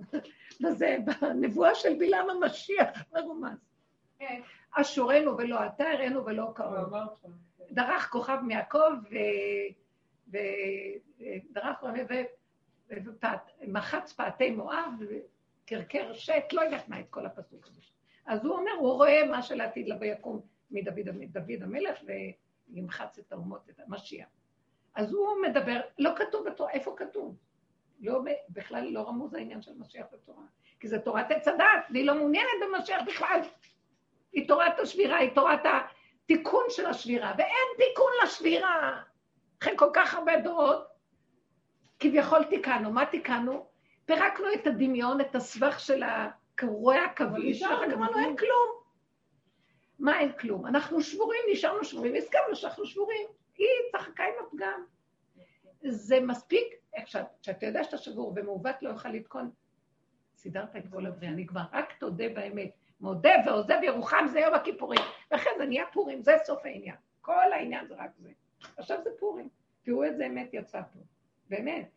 בזה, בנבואה של בלעם המשיח מרומז. כן. אשורנו ולא אתה, הראינו ולא קרוב. אמרת. דרך כוכב מיעקב, ודרך ומחץ פעתי מואב, וקרקר שת, לא יודעת מה את כל הפסוק הזה. אז הוא אומר, הוא רואה מה שלעתיד לבוא יקום מדוד דוד המלך, וימחץ את האומות, את המשיח. אז הוא מדבר, לא כתוב בתורה, איפה כתוב? לא, בכלל לא רמוז העניין של משיח בתורה. כי זה תורת עץ הדת, והיא לא מעוניינת במשיח בכלל. היא תורת השבירה, היא תורת התיקון של השבירה, ואין תיקון לשבירה. אחרי כל כך הרבה דורות, כביכול תיקנו. מה תיקנו? פירקנו את הדמיון, את הסבך של הקרוע הכביש, ואחר כך אמרנו, אין כלום. מה אין כלום? אנחנו שבורים, נשארנו שבורים, הסכמנו שאנחנו שבורים. היא צחקה עם הפגם. זה מספיק, כשאתה יודע שאתה שבור ומעוות לא יוכל לתקון, סידרת את כל הבריאה, נגמר. רק תודה באמת. מודה ועוזב ירוחם זה יום הכיפורים. ואחרי זה נהיה פורים, זה סוף העניין. כל העניין זה רק זה. עכשיו זה פורים. תראו איזה אמת יצא פה. באמת.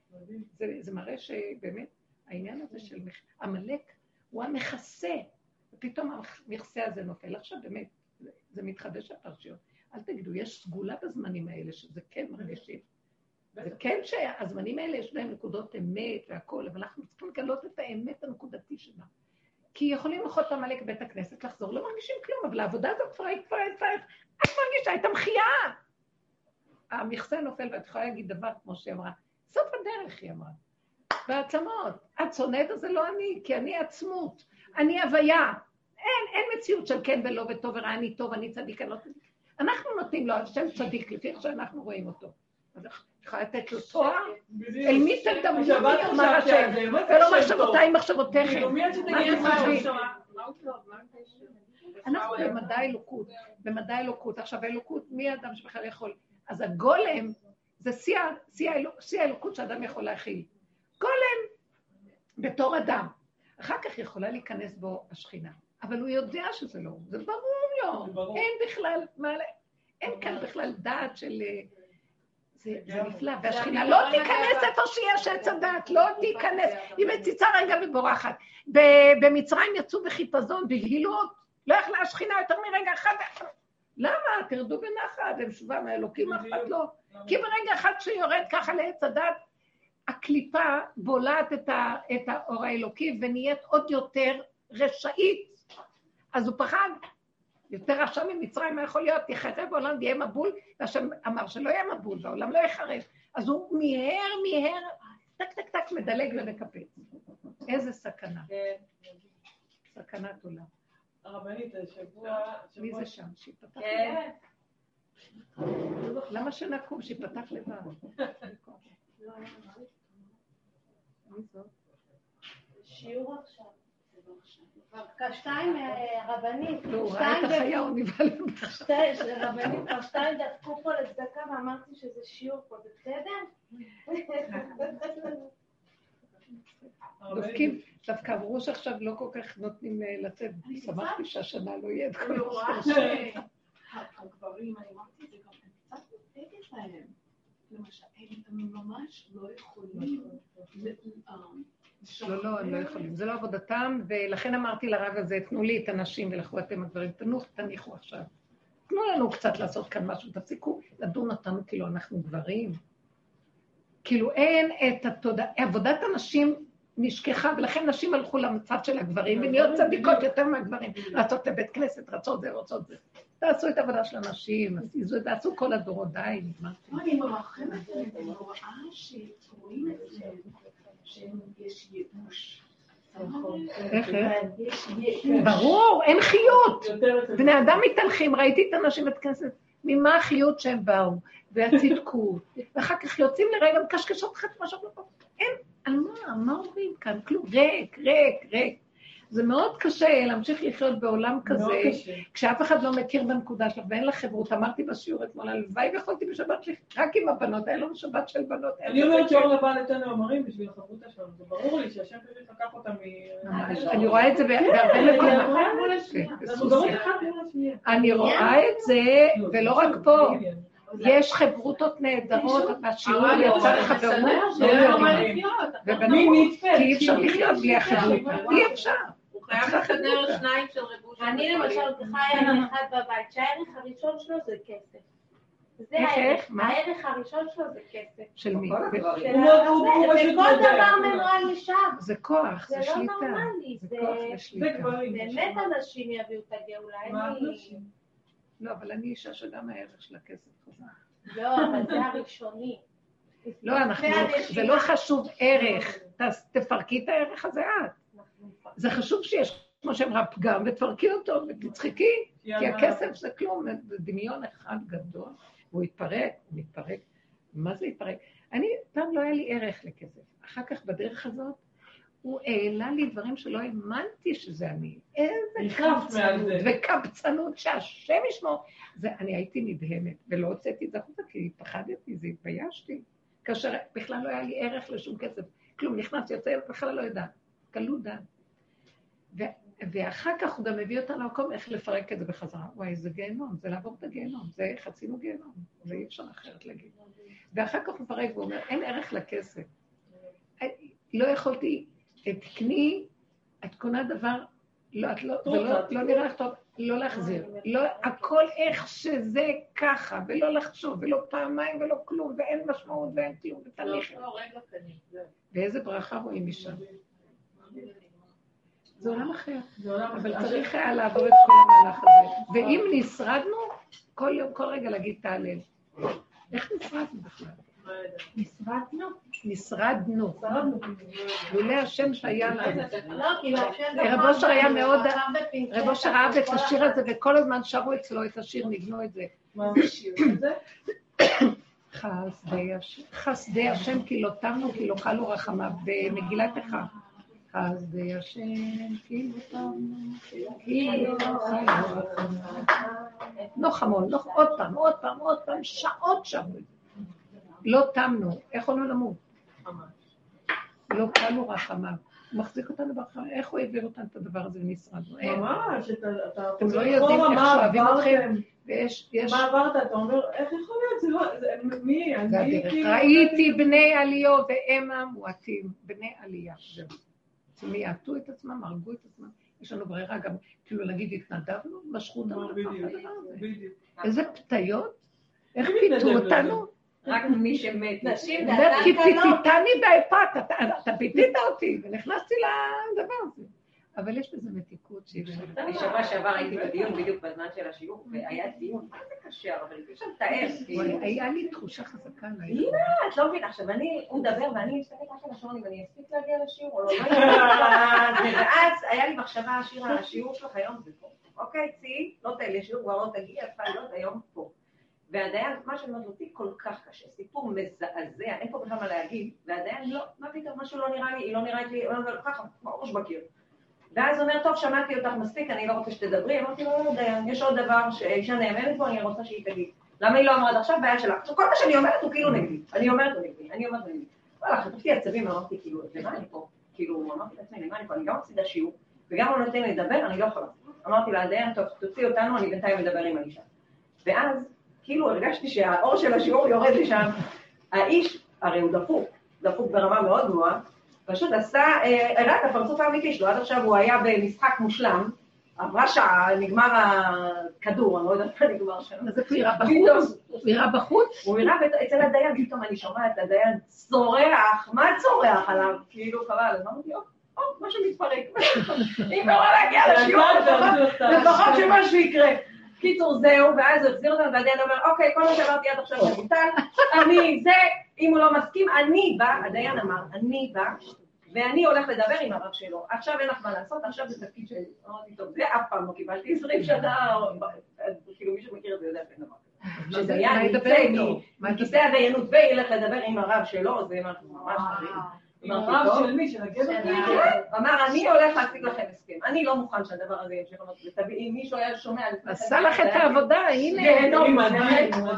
זה, זה מראה שבאמת העניין הזה של עמלק הוא המכסה. ופתאום המכסה הזה נופל. עכשיו באמת, זה, זה מתחדש הפרשיות. אל תגידו, יש סגולה בזמנים האלה, שזה כן מרגישים. זה כן שהזמנים האלה יש להם נקודות אמת והכול, אבל אנחנו צריכים לגלות את האמת הנקודתי שלה. כי יכולים ללכות עמלק בית הכנסת, לחזור, לא מרגישים כלום, אבל העבודה הזאת כבר היית כבר, את מרגישה את המחייה. המכסה נופל, ואת יכולה להגיד דבר כמו שהיא אמרה, סוף הדרך, היא אמרה. בעצמות. את שונאת, אז זה לא אני, כי אני עצמות. אני הוויה. אין, אין מציאות של כן ולא וטוב ורע, אני טוב, אני צדיק, אני לא צדיק. אנחנו נותנים לו השם צדיק, לפי איך שאנחנו רואים אותו. אז את יכולה לתת לו תואר? אל מי תדברו מי אמר השם? ולא מחשבותיי מחשבותיכם. אנחנו במדע אלוקות, במדע אלוקות. עכשיו, אלוקות, מי האדם שבכלל יכול? אז הגולם זה שיא האלוקות שאדם יכול להכיל. גולם, בתור אדם. אחר כך יכולה להיכנס בו השכינה. אבל הוא יודע שזה לא, זה ברור לו. אין בכלל, אין כאן בכלל דעת של... זה, זה נפלא, והשכינה לא תיכנס איפה שיש עץ הדת, לא תיכנס, היא מציצה רגע ובורחת. במצרים יצאו בחיפזון, בבהילות, לא יכלה השכינה יותר מרגע אחד. למה? תרדו בנחת, הם שובה מהאלוקים, אף אחד לא. כי ברגע אחד שיורד ככה לעץ הדת, הקליפה בולעת את, ה, את האור האלוקי ונהיית עוד יותר רשאית. אז הוא פחד, יותר רשע ממצרים, מה יכול להיות? יחרב העולם ויהיה מבול, והשם אמר שלא יהיה מבול, והעולם לא יחרב. אז הוא מיהר, מיהר, טק טק טק מדלג ומקפץ. איזה סכנה. כן. סכנת עולם. הרבנית, השבוע... מי זה שם? שיפתח כן. לבד. למה שנקום? שיפתח לבד. מי זאת? שיעור עכשיו. כבר שתיים רבנית, לא, הוא ראה את החיה, הוא נבהל. רבנית, שתיים דפקו פה לצדקה ואמרתי שזה שיעור פה, בסדר? דופקים, דווקא אמרו שעכשיו לא כל כך נותנים לצאת. שמחתי שהשנה לא יהיה את כל אני רואה שהגברים, אני אמרתי את זה גם, אני קצת מודאגת להם. למשל, הם ממש לא יכולים... לא, לא, הם לא יכולים. זה לא עבודתם, ולכן אמרתי לרב הזה, תנו לי את הנשים ולכו אתם הגברים, תניחו עכשיו. תנו לנו קצת לעשות כאן משהו, תפסיקו לדון אותנו כאילו אנחנו גברים. כאילו אין את התודעה, עבודת הנשים נשכחה, ולכן נשים הלכו למצב של הגברים, ונהיות צדיקות יותר מהגברים, רצות לבית כנסת, רצות זה, רוצות זה. תעשו את העבודה של הנשים, תעשו כל הדורות, די, נגמר. אני מרחמת עליהם, אני רואה שרואים את זה. שיש ייאוש. איך, איך? ברור, אין חיות. בני אדם מתהלכים, ראיתי את האנשים בבית כנסת, ממה החיות שהם באו, והצדקות, ואחר כך יוצאים לרגע מקשקשות אחת משהו לפה. אין, על מה, מה אומרים כאן? כלום, ריק, ריק, ריק. זה מאוד קשה להמשיך לחיות בעולם כזה, כשאף אחד לא מכיר בנקודה שלך ואין לך חברות. אמרתי בשיעור אתמול, הלוואי ויכולתי בשבת רק עם הבנות, היה לנו שבת של בנות. אני אומרת שאור לבן נתן מאמרים בשביל החברותה שלנו, זה ברור לי שהשם פשוט לקח אותה מ... ממש, אני רואה את זה בהרבה מקומות. אני רואה את זה, ולא רק פה. יש חברותות נהדרות, והשיעור יצא חברות, כי אי אפשר לחיות בלי החברותה, אי אפשר. חייב לסדר שניים של ריבוש. אני למשל חיה עם אחד בבית, שהערך הראשון שלו זה כסף. זה הערך, הערך הראשון שלו זה כסף. של מי? וכל דבר מנוהל לשם. זה כוח, זה זה לא שליטה. נורמלי, זה. באמת אנשים יביאו את הגאולה. לא, אבל אני אישה שגם הערך של הכסף חזק. לא, אבל זה הראשוני. לא, אנחנו, זה לא חשוב ערך, תפרקי את הערך הזה את. זה חשוב שיש, כמו שאמרה, פגם, ותפרקי אותו ותצחקי, כי הכסף זה כלום, זה דמיון אחד גדול, והוא יתפרק, הוא מתפרק. מה זה יתפרק? אני, פעם לא היה לי ערך לכסף. אחר כך בדרך הזאת, הוא העלה לי דברים שלא האמנתי שזה אני. איזה קבצנות. וקבצנות שהשם ישמור. זה, אני הייתי נדהמת, ולא הוצאתי את זה החוצה, כי פחדתי, זה התביישתי. כאשר בכלל לא היה לי ערך לשום כסף. כלום, נכנס, יוצא, בכלל לא יודעת. קלות דעת. ו- ואחר כך הוא גם מביא אותנו למקום איך לפרק את זה בחזרה. וואי, זה גיהנום, זה לעבור את הגיהנום, זה חצינו גיהנום, זה אי אפשר אחרת להגיד. ואחר כך הוא מפרק ואומר, אין ערך לכסף. לא יכולתי, תקני, את קונה דבר, לא, את לא, זה לא, לא נראה לך טוב, לא להחזיר. לא, הכל איך שזה ככה, ולא לחשוב, ולא פעמיים ולא כלום, ואין משמעות ואין כלום, ותהליך. ואיזה ברכה רואים משם. זה עולם אחר. אבל צריך היה לעבור את כל המהלך הזה. ואם נשרדנו, כל יום, כל רגע להגיד תהלל. איך נשרדנו בכלל? נשרדנו? נשרדנו. לולא השם שהיה לנו. לא, השם רב אושר היה מאוד, רב אושר אהב את השיר הזה, וכל הזמן שרו אצלו את השיר, ניגנו את זה. מה השיר הזה? חסדי השם, חסדי השם כי לא תמנו, כי לא כלו רחמיו, במגילת איכה. השם כי לא תמנו, כי לא כלו רחמיו. נוח המון, נוח עוד פעם, עוד פעם, עוד פעם, שעות שרו זה. לא תמנו, איך יכולנו למות? לא כלו רחמיו. הוא מחזיק אותנו ברחמיו, איך הוא העביר אותנו את הדבר הזה ונשרדנו? ממש, אתם לא יודעים איך מה שאוהבים אתכם? ויש, יש... מה עברת? אתה אומר, איך יכול להיות? זה לא... זה- מי? אני. כאילו... ראיתי בני עליו והמה מועטים, בני עלייה. זהו. הם יעטו את עצמם, הרגו את עצמם. יש לנו ברירה גם, כאילו להגיד, התנדבנו, משכו אותנו לתוך הדבר הזה. איזה פתיות, איך פיתו? אותנו? רק מי שמת. נשים כי קלות. פיתיתני באפת, אתה- אתה פיתית אותי, ונכנסתי לדבר הזה. אבל יש בזה מתיקות שאי אפשר. אני שבוע שעבר הייתי בדיון בדיוק בזמן של השיעור, והיה דיון, מה זה קשה, אבל אי אפשר לתאר. היה לי תחושה חזקה על הנה, את לא מבינה, עכשיו אני, הוא מדבר ואני מסתכלת רק על השעון אם אני אספיק להגיע לשיעור או לא, לא. ואז היה לי מחשבה, השירה, השיעור שלך היום זה פה. אוקיי, צאי, לא תהיה לשיעור, כבר לא תגיעי, את צריכה להיות היום פה. והדיין, מה שאומרת אותי כל כך קשה, סיפור מזעזע, אין פה בכלל מה להגיד, והדיין לא, מה פתאום, משהו לא נראה לי, היא לא נראית לי, אומר, ככה, בראש בקיר. ואז הוא אומר, טוב, שמעתי אותך מספיק, אני לא רוצה שתדברי, אמרתי לו, לא, דיין, יש עוד דבר שאישה נאמנת בו, אני רוצה שהיא תגיד. למה היא לא אמרה עד עכשיו? בעיה שלה. עכשיו, כל מה שאני אומרת הוא כאילו נגדי. אני אומרת הוא נגדי, אני אומרת הוא נגדי. וואלה, חטפתי עצבים, אמרתי, כאילו, למה אני פה? כאילו, אמרתי לעצמי, למה אני פה? אני גם מפסידה שיעור, וגם לא נותן לי לדבר, אני לא יכולה. אמרתי לה, דיין, טוב, תוציא אותנו, אני בינתיים מדבר עם האישה. ואז, כאילו, הרגשתי שהאור של השיעור יורד לשם. האיש, הרי הוא דפוק, דפוק ברמה מאוד גבוהה, פשוט עשה, אה, הראה את הפרצוף האמיתי שלו, עד עכשיו הוא היה במשחק מושלם, עברה שעה, נגמר הכדור, אני לא יודעת מה נגמר שם. אז איפה פתאום, בחוץ? הוא יראה בחוץ? הוא הראה בת- אצל הדיין, פתאום אני שומעת את הדיין צורח, מה צורח עליו? כאילו חבל, אז אמרתי, "או, או, משהו מתפרק. אם לא להגיע לשיעור, לפחות- שמשהו יקרה. קיצור, זהו, ואז הוא החזיר אותנו, והדיין אומר, אוקיי, כל מה שאמרתי עד עכשיו מבוטל, אני זה, אם הוא לא מסכים, אני בא, הדיין אמר, אני בא, ואני הולך לדבר עם הרב שלו. עכשיו אין לך מה לעשות, עכשיו זה תפקיד שלי. אמרתי, טוב, זה אף פעם לא קיבלתי 20 שנה, כאילו מי שמכיר את זה יודע שאין דבר כזה. שדיין מה יצא מכיסא הדיינות וילך לדבר עם הרב שלו, זה ממש חריג. הרב. של מי? של הגבר? כן, אמר, אני הולך להשיג לכם הסכם. אני לא מוכן שהדבר הזה ימשיך. אם מישהו היה שומע... עשה לך את העבודה, הנה.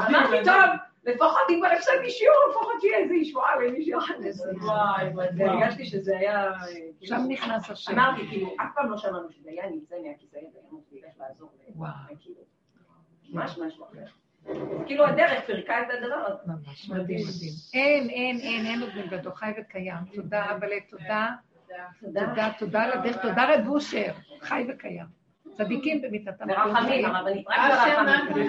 אמרתי. טוב, לפחות אם כבר הפסדתי שיעור, לפחות שיהיה איזה ישועה למישהו אחד. וואי, וואי. והרגשתי שזה היה... שם נכנס השם. אמרתי, כאילו, אף פעם לא שמענו שדיין יצא מהכיסא הדיינות וילך לעזור. ל- וואו. כאילו, ממש משהו אחר. כאילו הדרך פירקה את הדבר הזה. ממש מדהים, מדהים. אין, אין, אין, אין עוד מלבדו, חי וקיים. תודה, אבל תודה, תודה, תודה על הדרך, תודה רב אושר, חי וקיים. צדיקים במיתתם. ברחמים, הרבנית, רק ברחמים.